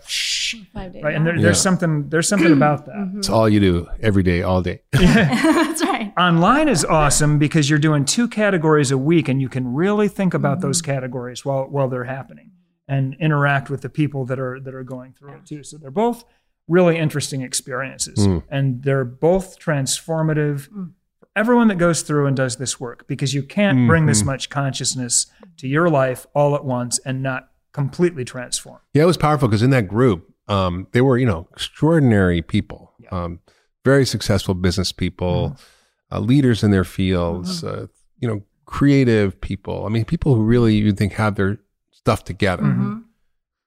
Five days. right. And there, Yeah. there's something there's something about that. Mm-hmm. It's all you do every day, all day. that's right. Online is awesome because you're doing two categories a week, and you can really think about those categories while while they're happening and interact with the people that are that are going through it too. So they're both really interesting experiences, and they're both transformative for everyone that goes through and does this work because you can't bring this much consciousness to your life all at once and not completely transform. Yeah, it was powerful because in that group, um, they were, you know, extraordinary people, um, very successful business people, uh, leaders in their fields, uh, you know, creative people. I mean, people who really you think have their stuff together. Mm-hmm.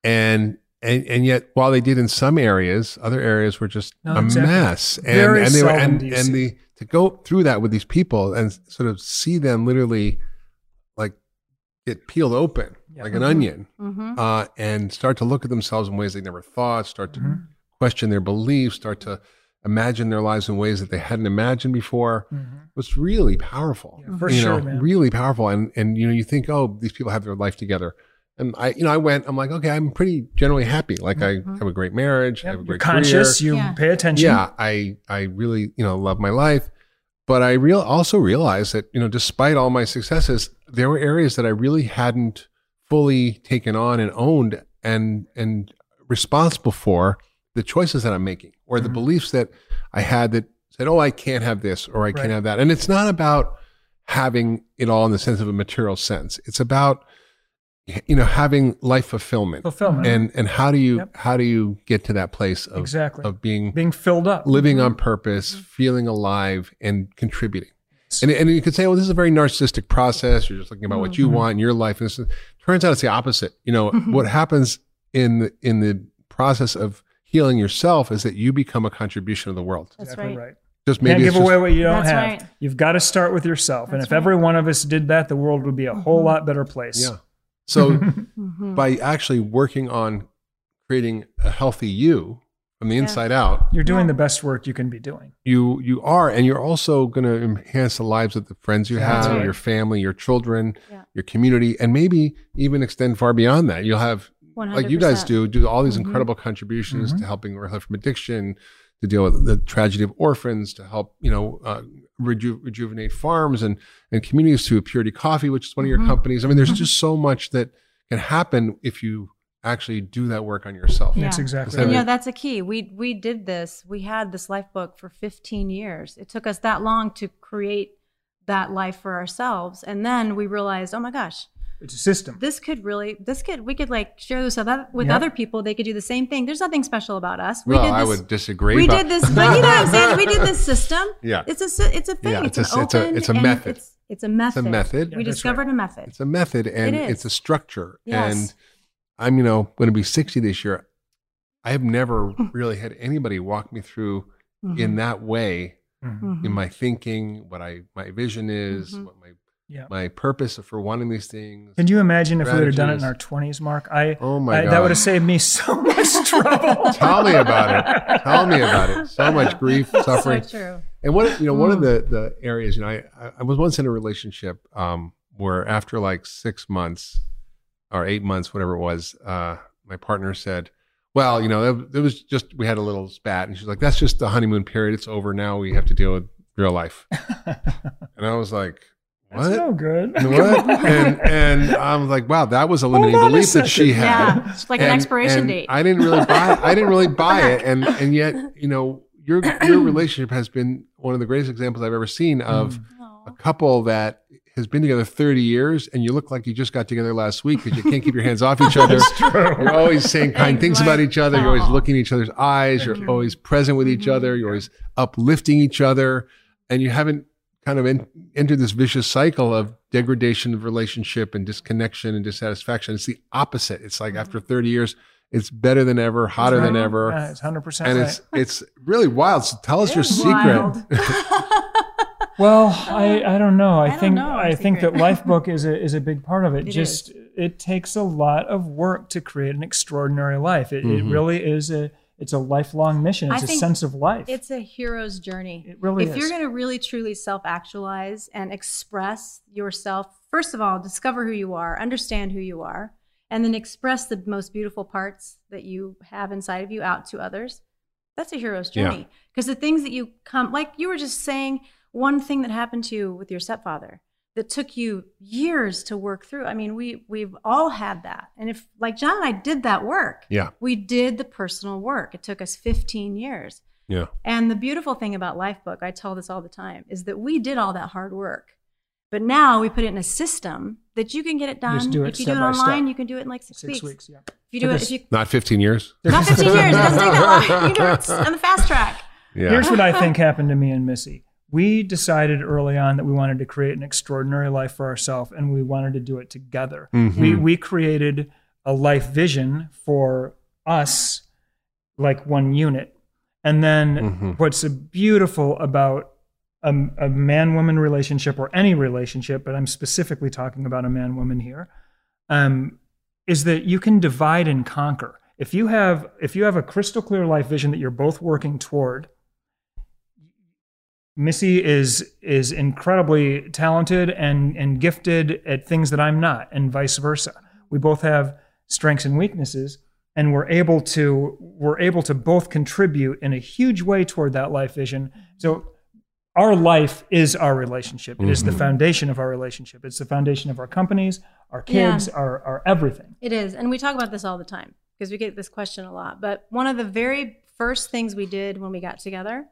And and and yet, while they did in some areas, other areas were just No, a exactly. mess. And Very and they were and, and the to go through that with these people and sort of see them literally like get peeled open Yeah. like an onion Mm-hmm. uh, and start to look at themselves in ways they never thought, start to Mhm. question their beliefs, start to imagine their lives in ways that they hadn't imagined before. Mhm. was really powerful. Yeah, for you sure, know, man. really powerful. And and you know, you think, oh, these people have their life together. And I, you know, I went. I'm like, okay, I'm pretty generally happy. Like I have a great marriage. I have a Mm-hmm. You're conscious. career. You Yeah. pay attention. Yeah, I I really you know love my life, but I real also realized that you know despite all my successes, there were areas that I really hadn't fully taken on and owned and and responsible for the choices that I'm making or the Mhm. beliefs that I had that said, oh, I can't have this or I can't have that. And it's not about having it all in the sense of a material sense. It's about you know having life fulfillment Fulfillment. and and how do you Yep. how do you get to that place of exactly. of being Being filled up. living on mm-hmm. purpose, mm-hmm. feeling alive, and contributing. And, and you could say, well, this is a very narcissistic process. You're just looking about what you Mhm. want in your life. And this turns out it's the opposite. You know, mm-hmm. what happens in the, in the process of healing yourself is that you become a contribution of the world. That's exactly right. right. Just Can't maybe give just, away what you don't have. right. You've got to start with yourself. and That's if every one of us did that, the world would be a whole lot better place. yeah. So Mm-hmm. by actually working on creating a healthy you from the Yeah. inside out, You're doing Yeah. the best work you can be doing. you you are and you're also going to enhance the lives of the friends you have right. your family your children Yeah. your community and maybe even extend far beyond that you'll have like you guys do do all these Mhm. incredible contributions Mhm. to helping recover from addiction to deal with the tragedy of orphans to help you know uh, reju- rejuvenate farms and and communities through purity coffee which is one of your Mhm. companies i mean there's Mhm. just so much that can happen if you actually do that work on yourself Yeah. That's exactly So And, right. you know, that's a key. We we did this. We had this life book for 15 years. It took us that long to create that life for ourselves, and then we realized, oh my gosh, It's a system. this could really this could we could like share this with other, with Yep. other people they could do the same thing there's nothing special about us we well, did this I would disagree. we but- did this but you know what i'm saying we did this system Yeah. it's a it's a thing Yeah, it's, it's an a- it's a- open it's a method. it's, it's a method method. Yeah, we that's discovered a method It's a method and It is. it's a structure. Yes. And I'm, you know, going to be 60 this year. I have never really had anybody walk me through Mhm. in that way Mhm. Mhm. in my thinking, what I my vision is, Mhm. what my Yeah. my purpose for wanting these things. Can you imagine if we would have done it in our 20s, Mark? I, Oh my I god. that would have saved me so much trouble. Tell me about it. Tell me about it. So much grief, suffering. so true And what you know, one of Mm. the the areas, you know, I I- I was once in a relationship um, where after like six months or eight months, whatever it was, uh, my partner said, "Well, you know, it, it was just we had a little spat," and she's like, "That's just the honeymoon period. It's over now. We have to deal with real life." and I was like, That's "What?" no good. what? and and I was like, wow, that was a limiting on a belief that she had. yeah it's like an expiration and date I didn't really buy. It. I didn't really buy it, and and yet, you know, your your relationship has been one of the greatest examples I've ever seen of Aw. a couple that has been together 30 years, and you look like you just got together last week because you can't keep your hands off each other. You're always saying kind things about each other. You're always looking in each other's eyes. Thank You're you. always present with each Mhm. other. You're always uplifting each other, and you haven't kind of en- entered this vicious cycle of degradation of relationship and disconnection and dissatisfaction. It's the opposite. It's like after 30 years, it's better than ever, hotter than ever, Yeah, it's 100% and right. it's it's really wild. So tell us your secret. Well, I, I don't know. I, I think know our I think that secret. Lifebook is a is a big part of it. It Just it takes a lot of work to create an extraordinary life. It, it Mhm. really is a it's a lifelong mission. It's a sense of life. It's a hero's journey. It really if is. If you're going to really truly self actualize and express yourself, first of all, discover who you are, understand who you are, and then express the most beautiful parts that you have inside of you out to others. That's a hero's journey. Because the things that you come, like you were just saying, one thing that happened to you with your stepfather that took you years to work through. I mean, we we've all had that. And if like Jon and I did that work, Yeah, we did the personal work. It took us 15 years. yeah, And the beautiful thing about Lifebook, I tell this all the time, is that we did all that hard work. But now we put it in a system that you can get it done. Just do it if you do step it by online, step. you can do it in like six, Six weeks. weeks. Yeah. If you do it, if you not 15 years. not 15 years, it doesn't take that long. You do it on the fast track. Yeah, Here's what I think happened to me and Missy. We decided early on that we wanted to create an extraordinary life for ourselves and we wanted to do it together. Mhm. We we created a life vision for us like one unit. And then Mhm. what's beautiful about a, a man woman relationship or any relationship, but I'm specifically talking about a man woman here, um, is that you can divide and conquer. If you have if you have a crystal clear life vision that you're both working toward, Missy is is incredibly talented and and gifted at things that I'm not, and vice versa. We both have strengths and weaknesses, and we're able to we're able to both contribute in a huge way toward that life vision. So our life is our relationship. It is the Mhm. foundation of our relationship. It's the foundation of our companies, our Yeah. kids, our, our everything. It is. And we talk about this all the time because we get this question a lot. But one of the very first things we did when we got together,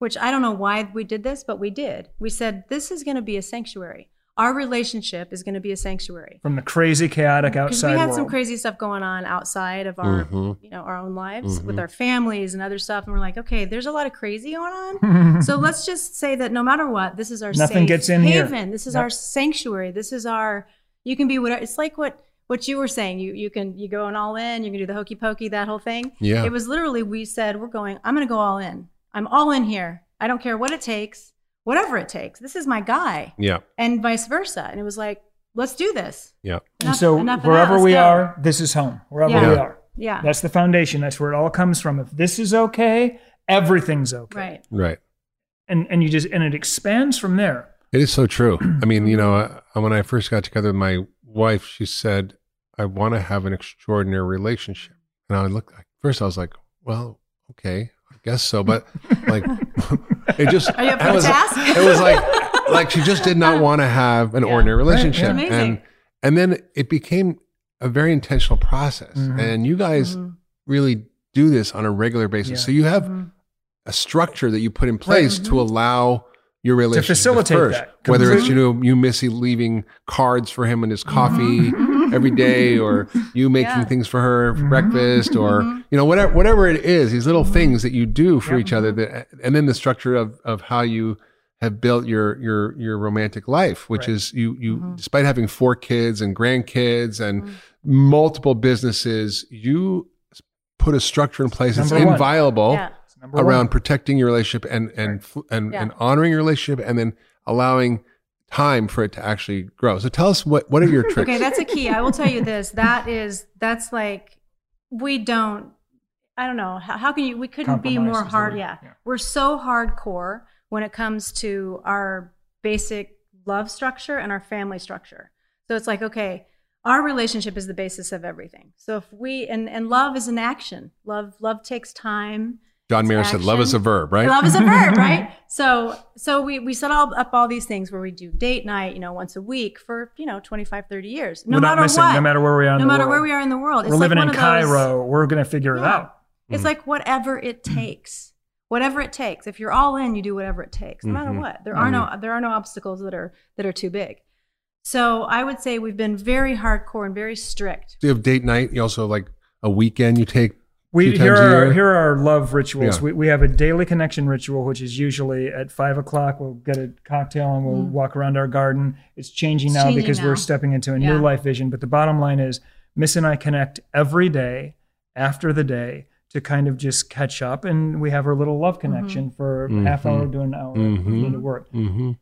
which I don't know why we did this, but we did. We said, this is going to be a sanctuary. Our relationship is going to be a sanctuary. From the crazy, chaotic Because outside we had world. some crazy stuff going on outside of our, Mhm. you know, our own lives with Mhm. our families and other stuff. And we're like, okay, there's a lot of crazy going on. so let's just say that no matter what, this is our Nothing safe gets in here. haven. This is Yep. our sanctuary. This is our. You can be whatever. It's like what what you were saying. You you can you go all in. You can do the hokey pokey, that whole thing. Yeah. It was literally we said we're going. I'm going to go all in. I'm all in here. I don't care what it takes, whatever it takes. This is my guy, yeah, and vice versa. And it was like, let's do this. yeah. and so enough of that. wherever we go. are, this is home. Wherever Yeah. we are. Yeah. That's the foundation. That's where it all comes from. If this is okay, everything's okay. right. Right. And and you just and it expands from there. It is so true. I mean, you know, uh, when I first got together with my wife, she said, "I want to have an extraordinary relationship." And I looked. First, I was like, "Well, okay, I guess so," but like, it just Are you up for it was, task? it was like like she just did not want to have an Yeah. ordinary relationship, Amazing. and and then it became a very intentional process. Mhm. And you guys Mhm. really do this on a regular basis, Yeah. so you have Mhm. a structure that you put in place to allow your relationship to facilitate first. that Whether it's you know you Missy leaving cards for him and his coffee every day, or you making Yeah. things for her for Mhm. breakfast, or Mhm. you know whatever whatever it is, these little things that you do for Yep. each other, that and then the structure of of how you have built your your your romantic life, which Right. is you you Mhm. despite having four kids and grandkids and Mhm. multiple businesses, you put a structure in place that's one. inviolable Yeah. It's number one. around protecting your relationship and and Right. and, Yeah. and honoring your relationship and then allowing time for it to actually grow. So tell us what what are your tricks? Okay, that's a key. I will tell you this. That is that's like we don't. I don't know how, how can you. We couldn't be more hard. Yeah. Yeah. we're so hardcore when it comes to our basic love structure and our family structure. So it's like okay, our relationship is the basis of everything. So if we and and love is an action. Love love takes time. John Mayer said, "Love is a verb," right? Love is a verb, right? So so we we set all up all these things where we do date night, you know, once a week for, you know, 25, 30 years. No Without matter missing, what. no matter where we are in no the matter world. where we are in the world. It's We're living like in one of those- Cairo. We're going to figure it out. It's Mhm. like whatever it takes. Whatever it takes. If you're all in, you do whatever it takes, no matter Mhm. what. There are no there are no obstacles that are that are too big. So I would say we've been very hardcore and very strict. Do you have date night? You also have like a weekend you take. We here are here are our love rituals. Yeah. We, we have a daily connection ritual, which is usually at five o'clock. We'll get a cocktail and we'll Mm. walk around our garden. It's changing It's now changing because now. we're stepping into a Yeah. new life vision. But the bottom line is, Miss and I connect every day after the day to kind of just catch up, and we have our little love Mm-hmm. connection for a half hour to an hour Mhm. into work. Mm-hmm.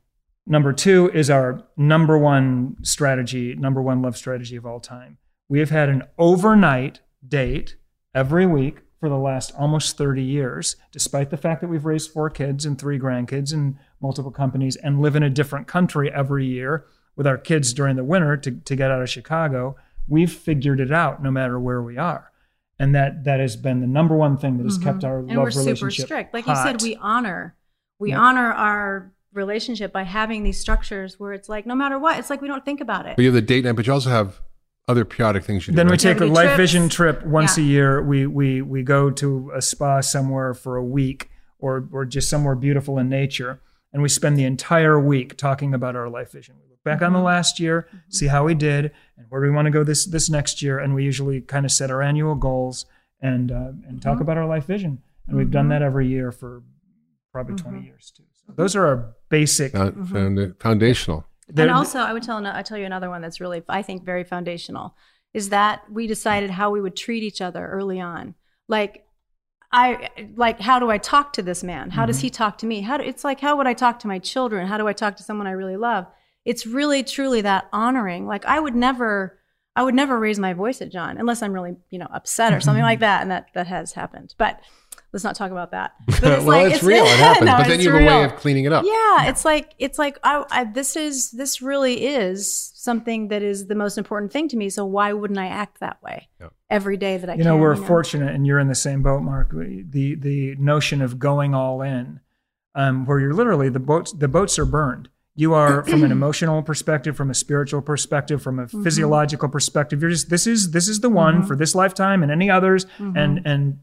Number two is our number one strategy, number one love strategy of all time. We have had an overnight date every week for the last almost 30 years, despite the fact that we've raised four kids and three grandkids and multiple companies and live in a different country every year with our kids during the winter to, to get out of Chicago. We've figured it out no matter where we are. And that that has been the number one thing that has kept our Mm-hmm. and love we're super strict like you said we honor we Yeah. honor our relationship by having these structures where it's like no matter what it's like we don't think about it But you have the date night, but you also have other periodic things you do. Then we take Yeah, a life trips. vision trip once Yeah. a year. We we we go to a spa somewhere for a week or or just somewhere beautiful in nature, and we spend the entire week talking about our life vision. We look back on the Mhm. last year, see how we did, and where do we want to go this this next year, and we usually kind of set our annual goals and uh, and talk Mhm. about our life vision. And we've done Mhm. that every year for probably twenty Mhm. years too. So those are our basic. Found- found- foundational. And also i would tell i tell you another one that's really i think very foundational is that we decided how we would treat each other early on. Like i like how do i talk to this man? How does Mhm. he talk to me? How do, it's like how would i talk to my children? How do i talk to someone i really love? It's really truly that honoring. Like i would never i would never raise my voice at Jon unless i'm really you know upset or something like that and that that has happened. But let's not talk about that but well, like- it's, real. It happens. No, but then you have a way of cleaning it up. Yeah, it's like it's like I, I this is this really is something that is the most important thing to me. So why wouldn't I act that way Yeah. every day that I you can? know we're fortunate and you're in the same boat mark the the notion of going all in um, where you're literally the boats the boats are burned you are from an emotional perspective from a spiritual perspective from a Mm-hmm. physiological perspective you're just this is this is the one Mhm. for this lifetime and any others Mhm. and and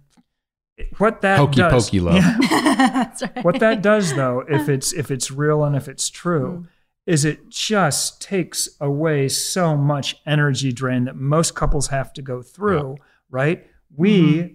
what that Hokey does pokey love. That's right. what that does though if uh-huh. it's if it's real and if it's true mm. is it just takes away so much energy drain that most couples have to go through right? We mm-hmm.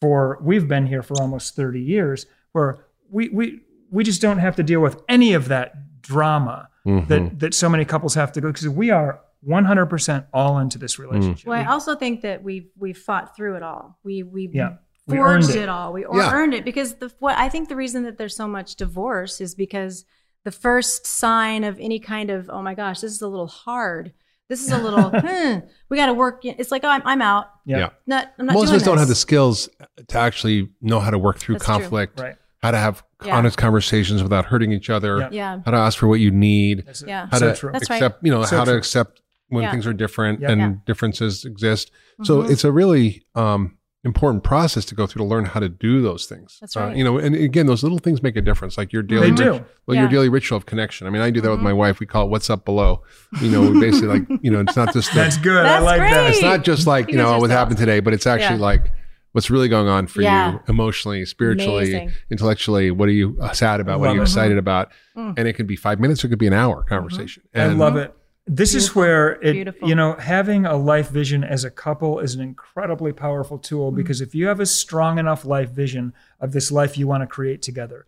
for we've been here for almost 30 years where we we we just don't have to deal with any of that drama Mhm. that mm-hmm. that so many couples have to go because we are 100% all into this mm. relationship. Well, I also think that we've we've fought through it all. We we Yeah, we forged it. it. all. We Yeah. earned it because the what I think the reason that there's so much divorce is because the first sign of any kind of oh my gosh this is a little hard. This is a little hmm, we got to work. It's like oh, I'm I'm out. yeah, Yeah. Not I'm not Most of doing us don't have the skills to actually know how to work through That's true. conflict, right how to have Yeah. honest conversations without hurting each other, Yeah. Yeah. how to ask for what you need, That's Yeah. how so to true That's right. accept, you know, So how to accept when Yeah. things are different Yep. and Yeah. differences exist. So Mhm. it's a really um, important process to go through to learn how to do those things. That's Uh, right. you know, and again, those little things make a difference. Like your daily, they do rit- well, Yeah. your daily ritual of connection. I mean, I do that with Mhm. my wife. We call it "What's up below." You know, we basically like, you know, it's not just the, that's good That's i like great. that it's not just like you You know are what happened today, but it's actually Yeah. like what's really going on for Yeah. you emotionally, spiritually, Amazing. intellectually. What are you uh, sad about? What are Love you it. excited about? Mm. And it could be five minutes or it could be an hour conversation. And I love it. This is where it, Beautiful. you know, having a life vision as a couple is an incredibly powerful tool Mm-hmm. because if you have a strong enough life vision of this life you want to create together,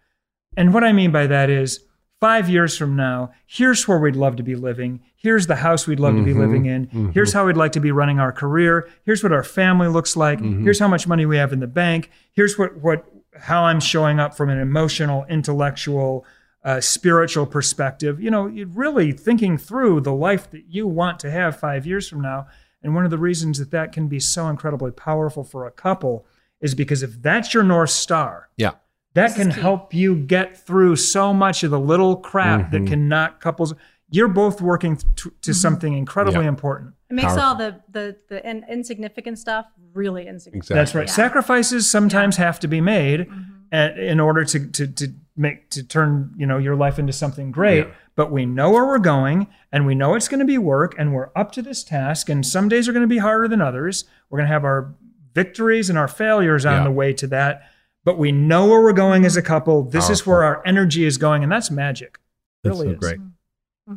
and what I mean by that is five years from now, here's where we'd love to be living. Here's the house we'd love to be Mhm. living in. Mhm. Here's how we'd like to be running our career. Here's what our family looks like. Mhm. Here's how much money we have in the bank. Here's what what how I'm showing up from an emotional, intellectual, uh, spiritual perspective. You know, you're really thinking through the life that you want to have five years from now. And one of the reasons that that can be so incredibly powerful for a couple is because if that's your north star, Yeah. that This can help you get through so much of the little crap that Mhm. can knock couples. You're both working to, to something incredibly Yeah. important. It makes Powerful. all the the the in, insignificant stuff really insignificant. Exactly. That's right. Yeah. Sacrifices sometimes have to be made Mhm. a- in order to, to, to make to turn you know your life into something great. Yeah. But we know where we're going, and we know it's going to be work, and we're up to this task. And some days are going to be harder than others. We're going to have our victories and our failures on Yeah. the way to that. But we know where we're going as a couple. This is where our energy is going, and that's magic. It That's really so is. great.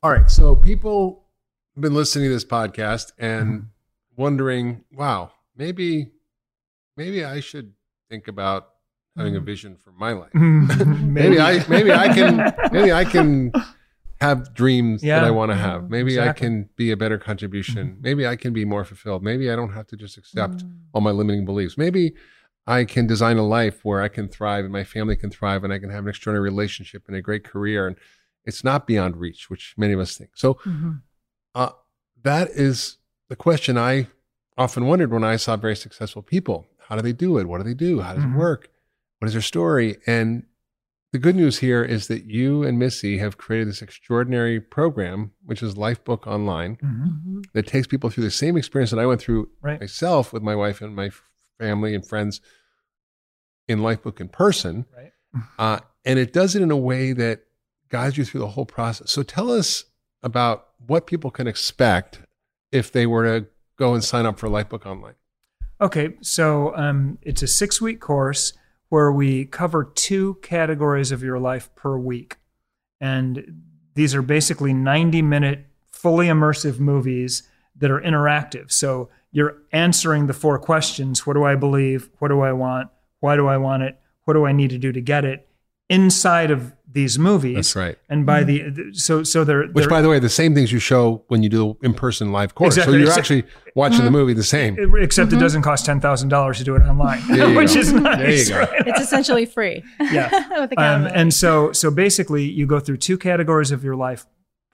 All right. So people have been listening to this podcast and Mm-hmm. wondering, wow, maybe, maybe I should think about having a Mm-hmm. vision for my life. maybe. maybe I, maybe I can, maybe I can have dreams that I want to have. Maybe I can be a better contribution. Mhm. Maybe I can be more fulfilled. Maybe I don't have to just accept Mm. all my limiting beliefs. Maybe I can design a life where I can thrive and my family can thrive and I can have an extraordinary relationship and a great career. And it's not beyond reach, which many of us think. So Mhm. uh, that is the question I often wondered when I saw very successful people. How do they do it? What do they do? How does Mhm. it work? What is her story? And the good news here is that you and Missy have created this extraordinary program, which is Lifebook Online, Mhm. Mhm. that takes people through the same experience that I went through Right. myself with my wife and my family and friends in Lifebook in person. Right. Uh, and it does it in a way that guides you through the whole process. So tell us about what people can expect if they were to go and sign up for Lifebook Online. Okay, so um, it's a six week course where we cover two categories of your life per week. And these are basically 90 minute, fully immersive movies that are interactive. So you're answering the four questions What do I believe? What do I want? Why do I want it? What do I need to do to get it? Inside of these movies. That's right. And by hmm. the, so, so they're, Which, they're by the way, the same things you show when you do the in-person live course. Exactly. So you're Except- actually watching the hmm. movie the same. except it mm-hmm. doesn't cost $10,000 to do it online, which go. is There you nice. go. right? It's essentially free. Yeah. Um, and so, so basically, you go through two categories of your life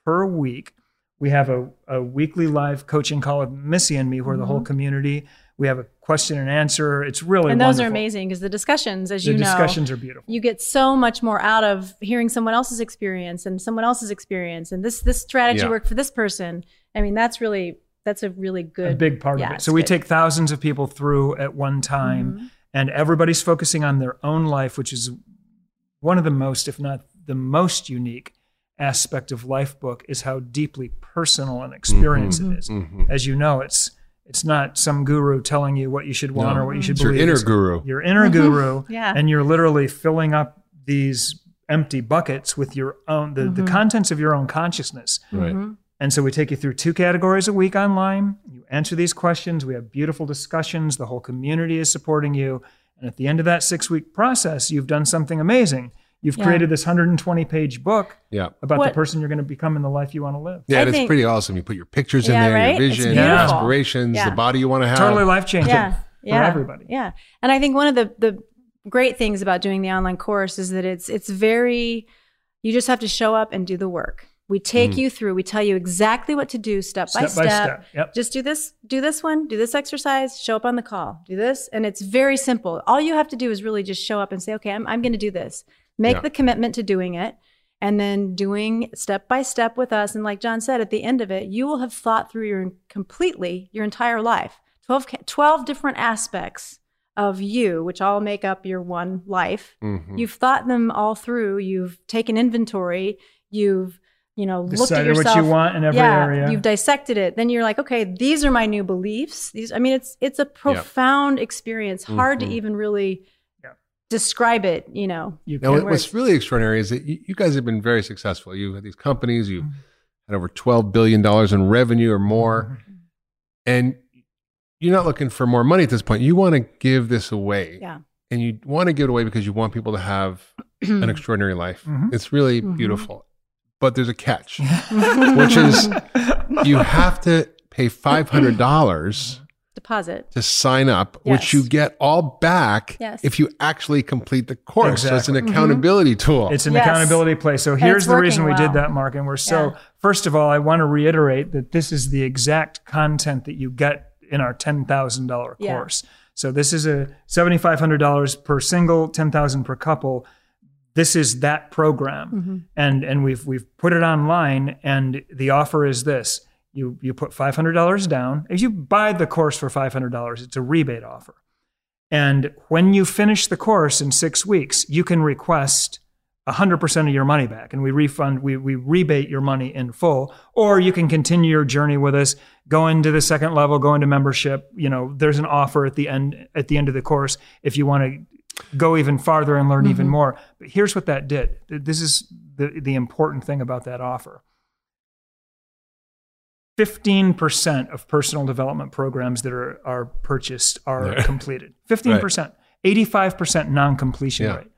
per week. We have a, a weekly live coaching call with Missy and me, where the whole mm-hmm. community. We have a question and answer. It's really Mm-hmm. and those are amazing because the discussions, as The you know, discussions are beautiful. you get so much more out of hearing someone else's experience and someone else's experience and this this strategy Yeah. worked for this person i mean that's really that's a really good a big part yeah, of it. it's So we good. take thousands of people through at one time, Mhm. and everybody's focusing on their own life, which is one of the most, if not the most unique aspect of Lifebook is how deeply personal an experience Mhm. it is. Mhm. As you know, it's it's not some guru telling you what you should want No. or what you should It's your inner It's guru. Your inner Mhm. guru, Yeah. and you're literally filling up these empty buckets with your own the, the Mhm. contents of your own consciousness. Right. Mhm. And so we take you through two categories a week online. You answer these questions. We have beautiful discussions. The whole community is supporting you. And at the end of that six week process, you've done something amazing. You've Yeah. created this 120 page book Yeah. about the person you're going to become in the life you want to live. Yeah, I and it's think- pretty awesome. You put your pictures in there, right? your vision, your aspirations, Yeah. the body you want to have. Totally life changing yeah for yeah everybody. yeah and i think one of the the great things about doing the online course is that it's it's very you just have to show up and do the work we take Mhm. you through we tell you exactly what to do step, by Step step, by step. Yep. just do this do this one do this exercise show up on the call do this and it's very simple all you have to do is really just show up and say okay i'm, I'm going to do this make Yeah. the commitment to doing it and then doing step by step with us and like Jon said at the end of it you will have thought through your completely your entire life 12, 12 different aspects of you which all make up your one life Mhm. You've thought them all through. You've taken inventory. You've you know, looked at yourself. what you want in every yeah, area. You've dissected it. Then you're like, okay, these are my new beliefs. These, I mean, it's it's a profound experience. Hard Mhm. to even really Yeah. Describe it. You know, you Now, what's really extraordinary is that you, you guys have been very successful. You've had these companies, you've had over $12 billion in revenue or more, and you're not looking for more money at this point. You want to give this away. yeah. And you want to give it away because you want people to have an extraordinary life. Mhm. It's really Mhm. beautiful. But there's a catch, which is you have to pay $500 deposit. to sign up, which you get all back Yes. if you actually complete the course. So it's an Exactly. accountability tool. It's an Yes. accountability play. So here's the reason we did that, Mark. And we're so, Yeah. first of all, I want to reiterate that this is the exact content that you get in our $10,000 Yeah. course. So this is a $7,500 per single, 10,000 per couple. This is that program. Mm-hmm. And, and we've, we've put it online and the offer is this. You, you put $500 down. If you buy the course for $500, it's a rebate offer. And when you finish the course in six weeks, you can request 100% of your money back and we refund, we, we rebate your money in full. Or you can continue your journey with us, go into the second level, go into membership. You know, there's an offer at the end, at the end of the course if you want to go even farther and learn even mm-hmm. more. But here's what that did. This is the, the important thing about that offer. 15% of personal development programs that are, are purchased are Yeah. completed. 15%, 85% non completion Yeah. rate.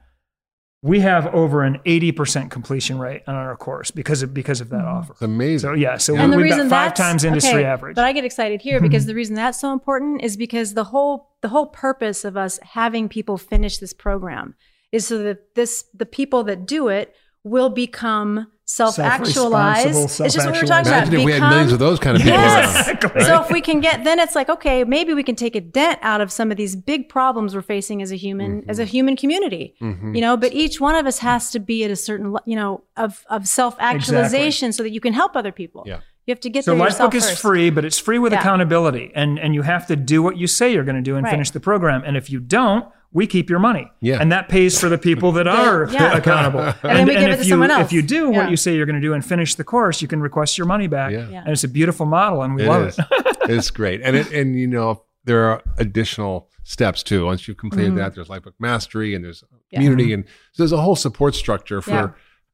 We have over an 80% completion rate on our course because of, because of that mm. offer. It's amazing. So, yeah, so Yeah. And the we've reason got five times industry okay, average. But I get excited here because the reason that's so important is because the whole the whole purpose of us having people finish this program is so that this the people that do it will become self-actualized. Self-responsible, It's just what we were talking Imagine about. if we had millions of those kind of people around. Exactly. So if we can get, then it's like, okay, maybe we can take a dent out of some of these big problems we're facing as a human, mm-hmm. as a human community. Mm-hmm. You know, but each one of us has to be at a certain, you know, of of self actualization so that you can help other people. Yeah. You have to get So there yourself Lifebook is first. free, but it's free with Yeah. accountability, and and you have to do what you say you're going to do and Right. finish the program. And if you don't, we keep your money. Yeah. and that pays for the people that are yeah. accountable. and, then we give it if to you someone else. if you do Yeah. what you say you're going to do and finish the course, you can request your money back. Yeah. Yeah. and it's a beautiful model, and we love is. it. it's great. And it, and you know, there are additional steps too. Once you've completed mm-hmm. that, there's Lifebook Mastery and there's Yeah. community. Mm-hmm. And so there's a whole support structure for Yeah.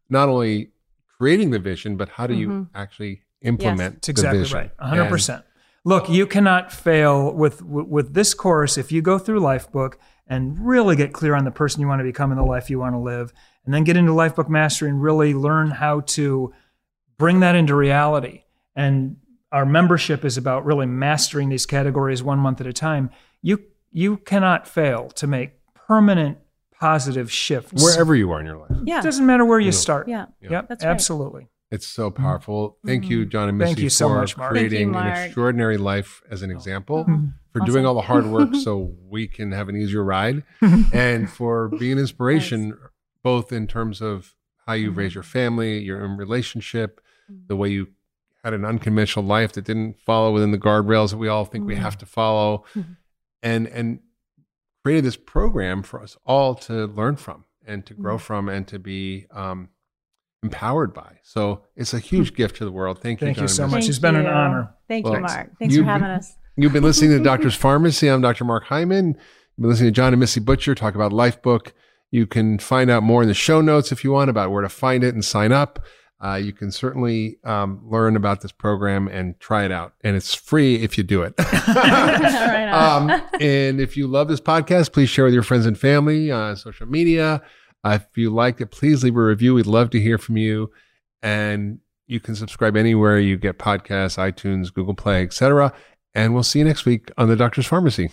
not only creating the vision, but how do you mm-hmm. actually implement That's exactly the vision? right. 100%. Look, you cannot fail with, with with this course if you go through Lifebook and really get clear on the person you want to become and the life you want to live, and then get into Lifebook Mastery and really learn how to bring that into reality. And our membership is about really mastering these categories one month at a time. You you cannot fail to make permanent positive shifts. Wherever you are in your life. Yeah. it doesn't matter where you start. Yeah. Yep, That's right. Absolutely. It's so powerful. Thank you, Jon and Missy, Thank you so for much, Mark. Thank you, creating an extraordinary life as an example, Mm-hmm. for doing all the hard work so we can have an easier ride, and for being an inspiration, both in terms of how you Mm-hmm. raise your family, your own relationship, the way you had an unconventional life that didn't follow within the guardrails that we all think Mm-hmm. we have to follow, and and created this program for us all to learn from and to Mm-hmm. grow from and to be um, empowered by. So it's a huge gift to the world. Thank you. Thank you so and much. Missy. It's been an honor. Thank Well, you, Mark. Thanks you- for having us. You've been listening to Doctor's Farmacy. I'm Dr. Mark Hyman. You've been listening to Jon and Missy Butcher talk about Lifebook. You can find out more in the show notes if you want about where to find it and sign up. Uh, you can certainly um, learn about this program and try it out. And it's free if you do it. Right um, and if you love this podcast, please share with your friends and family on social media. If you liked it, please leave a review. We'd love to hear from you. And you can subscribe anywhere you get podcasts, iTunes, Google Play, etc. And we'll see you next week on the Doctor's Farmacy.